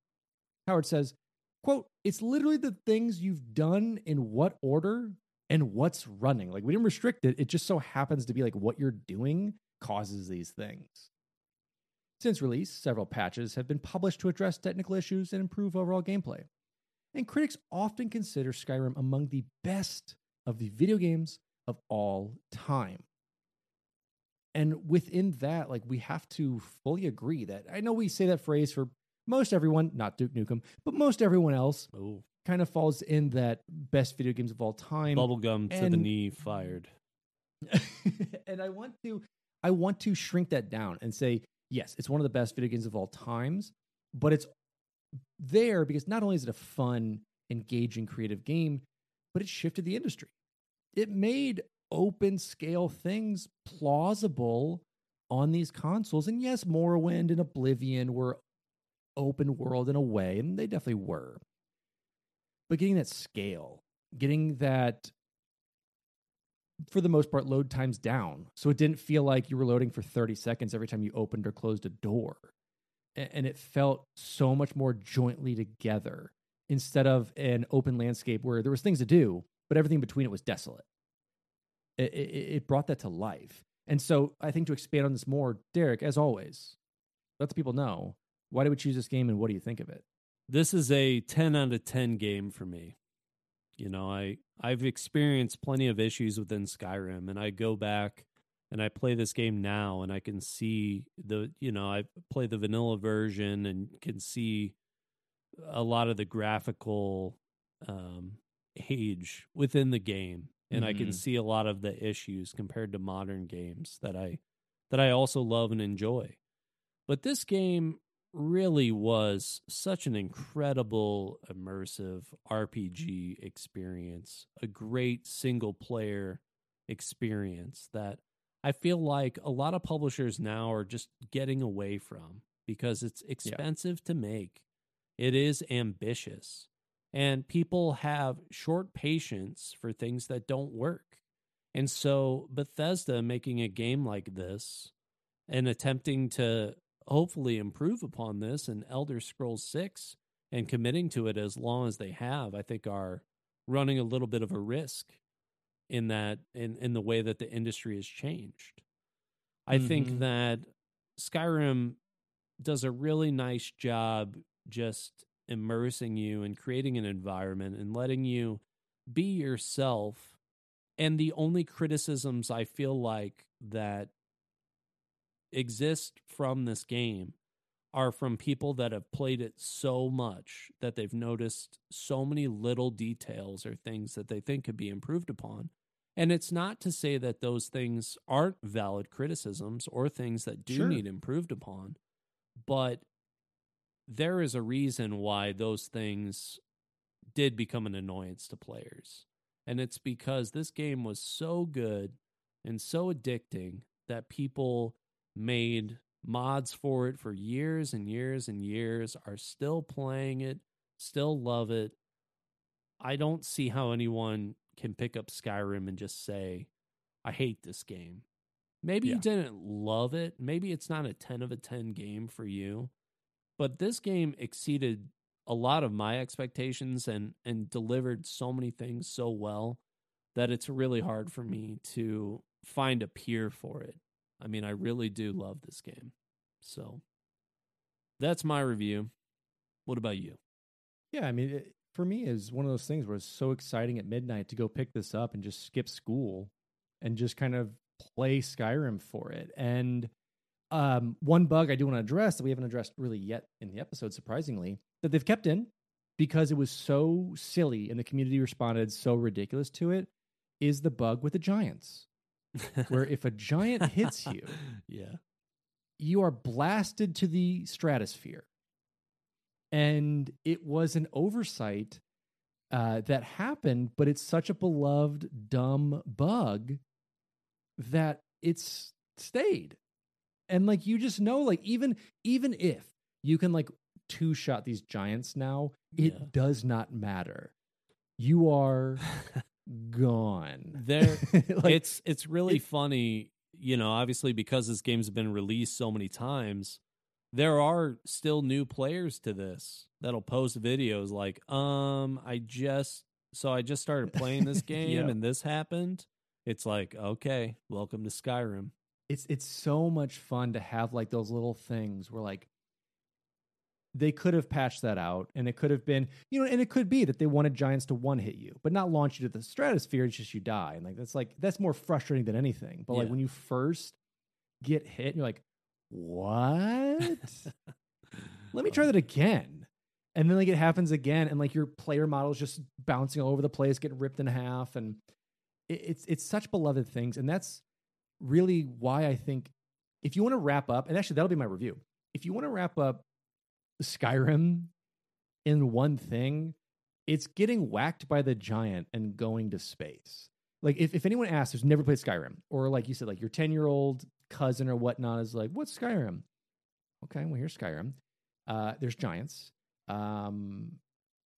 Howard says, quote, it's literally the things you've done in what order and what's running. Like, we didn't restrict it. It just so happens to be like what you're doing causes these things. Since release, several patches have been published to address technical issues and improve overall gameplay. And critics often consider Skyrim among the best of the video games of all time. And within that, like we have to fully agree that I know we say that phrase for most everyone, not Duke Nukem, but most everyone else Oh, kind of falls in that best video games of all time. bubblegum to the knee fired. (laughs) and I want to I want to shrink that down and say, yes, it's one of the best video games of all times, but it's there because not only is it a fun, engaging, creative game, but it shifted the industry. It made open scale things plausible on these consoles. And yes, Morrowind and Oblivion were open world in a way, and they definitely were. But getting that scale, getting that for the most part, load times down. So it didn't feel like you were loading for 30 seconds every time you opened or closed a door. And it felt so much more jointly together instead of an open landscape where there was things to do, but everything between it was desolate. It, it, it brought that to life. And so I think to expand on this more, Derek, as always, let the people know why did we choose this game and what do you think of it? This is a 10 out of 10 game for me. You know, I I've experienced plenty of issues within Skyrim and I go back and I play this game now and I can see the you know, I play the vanilla version and can see a lot of the graphical um age within the game and I can Mhm. see a lot of the issues compared to modern games that I that I also love and enjoy. But this game really was such an incredible immersive RPG experience, a great single player experience that I feel like a lot of publishers now are just getting away from because it's expensive to make. It is ambitious. And people have short patience for things that don't work. And so Bethesda making a game like this and attempting to hopefully improve upon this in Elder Scrolls 6 and committing to it as long as they have, I think are running a little bit of a risk in that in, in the way that the industry has changed. I Mhm. think that Skyrim does a really nice job just immersing you and creating an environment and letting you be yourself. And the only criticisms I feel like that exist from this game are from people that have played it so much that they've noticed so many little details or things that they think could be improved upon. And it's not to say that those things aren't valid criticisms or things that do Sure. need improved upon, but there is a reason why those things did become an annoyance to players. And it's because this game was so good and so addicting that people made mods for it for years and years and years, are still playing it, still love it. I don't see how anyone can pick up Skyrim and just say, I hate this game. Maybe you didn't love it. Maybe it's not a 10 of a 10 game for you. But this game exceeded a lot of my expectations and and delivered so many things so well that it's really hard for me to find a peer for it. I mean, I really do love this game. So that's my review. What about you? Yeah, I mean, it, for me, is one of those things where it's so exciting at midnight to go pick this up and just skip school and just kind of play Skyrim for it. And um, one bug I do want to address that we haven't addressed really yet in the episode, surprisingly, that they've kept in because it was so silly and the community responded so ridiculous to it, is the bug with the giants, where if a giant hits you, (laughs) yeah. you are blasted to the stratosphere. And it was an oversight uh, that happened, but it's such a beloved, dumb bug that it's stayed. And like you just know, like even even if you can like two shot these giants now, it Yeah. does not matter. You are (laughs) gone. There (laughs) like, it's it's really it- funny, you know, obviously because this game's been released so many times, there are still new players to this that'll post videos like, um, I just so I just started playing this (laughs) game Yeah. and this happened. It's like, okay, welcome to Skyrim. it's it's so much fun to have like those little things where like they could have patched that out and it could have been you know and it could be that they wanted giants to one hit you but not launch you to the stratosphere it's just you die. And like that's like that's more frustrating than anything. But like when you first get hit and you're like what? (laughs) Let me try that again. And then like it happens again and like your player model is just bouncing all over the place getting ripped in half and it, it's it's such beloved things. And that's really why i think if you want to wrap up and actually that'll be my review. If you want to wrap up skyrim in one thing it's getting whacked by the giant and going to space. Like if, if anyone asks who's never played skyrim or like you said like your 10 year old cousin or whatnot is like what's skyrim? Okay well here's skyrim. Uh, there's giants um,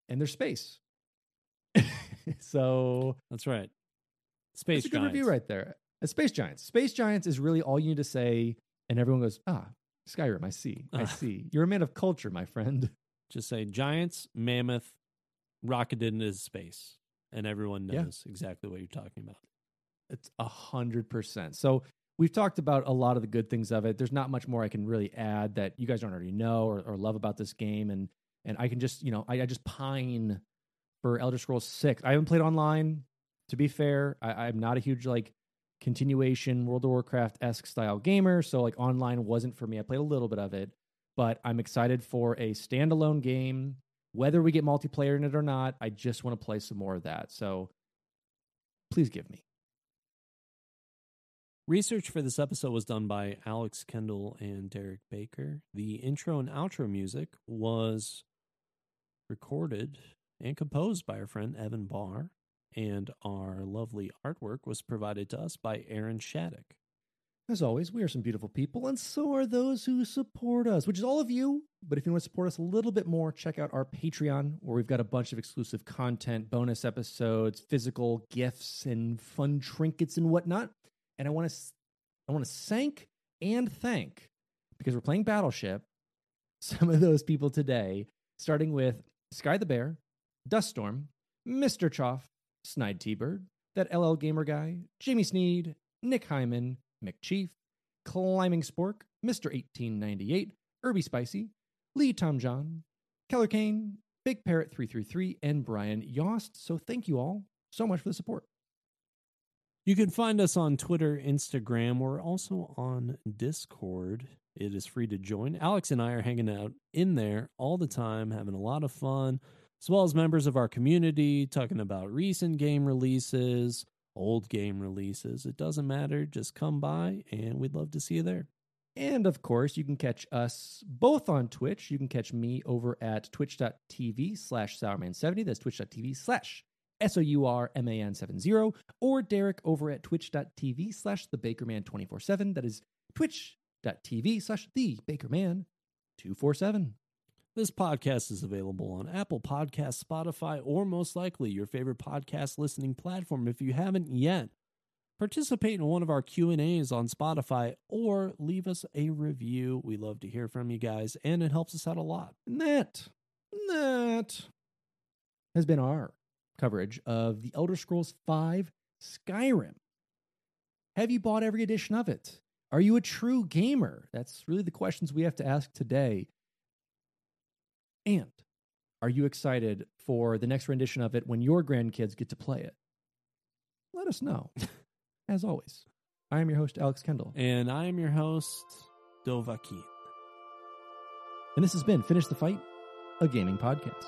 and there's space. (laughs) So That's right. Space that's a good Giants. review right there. Uh, space giants. Space giants is really all you need to say and everyone goes ah skyrim i see i see you're a man of culture my friend (laughs) Just say giants, mammoth, rocketed into space, and everyone Yeah. knows exactly what you're talking about. It's a hundred percent. So we've talked about a lot of the good things of it. There's not much more I can really add that you guys don't already know or, or love about this game, and and I can just you know I, I just pine for Elder Scrolls Six. I haven't played online. To be fair, I, I'm not a huge like continuation World of Warcraft esque style gamer, so like online wasn't for me. I played a little bit of it, but I'm excited for a standalone game. Whether we get multiplayer in it or not, I just want to play some more of that. So please give me. Research for this episode was done by Alex Kendall and Derek Baker. The intro and outro music was recorded and composed by our friend Evan Barr, and our lovely artwork was provided to us by Aaron Shattuck. As always, we are some beautiful people, and so are those who support us, which is all of you. But if you want to support us a little bit more, check out our Patreon, where we've got a bunch of exclusive content, bonus episodes, physical gifts, and fun trinkets and whatnot. And I want to, I want to thank and thank because we're playing Battleship. (laughs) Some of those people today, starting with Sky the Bear, Duststorm, Mister Choff, Snide T-Bird, that LL Gamer guy, Jimmy Sneed, Nick Hyman, McChief, Climbing Spork, Mr. 1898, Irby Spicy, Lee Tom John, Keller Kane, Big Parrot 333, and Brian Yost. So thank you all so much for the support. You can find us on Twitter, Instagram. We're also on Discord. It is free to join. Alex and I are hanging out in there all the time, having a lot of fun, as well as members of our community talking about recent game releases, old game releases. It doesn't matter. Just come by, and we'd love to see you there. And of course, you can catch us both on Twitch. You can catch me over at twitch.tv slash sourman70. That's twitch.tv slash S O U R M A N 70. Or Derek over at twitch.tv slash the Bakerman 24 7. That is twitch.tv slash the Bakerman 247. This podcast is available on Apple Podcasts, Spotify, or most likely your favorite podcast listening platform. If you haven't yet, participate in one of our q&a's on spotify or leave us a review we love to hear from you guys and it helps us out a lot And that, that has been our coverage of the Elder Scrolls V Skyrim. Have you bought every edition of it? Are you a true gamer? That's really the questions we have to ask today. And are you excited for the next rendition of it when your grandkids get to play it? Let us know. (laughs) As always, I am your host, Alex Kendall. and i am your host Dovahkiin And this has been Finish the Fight, a gaming podcast.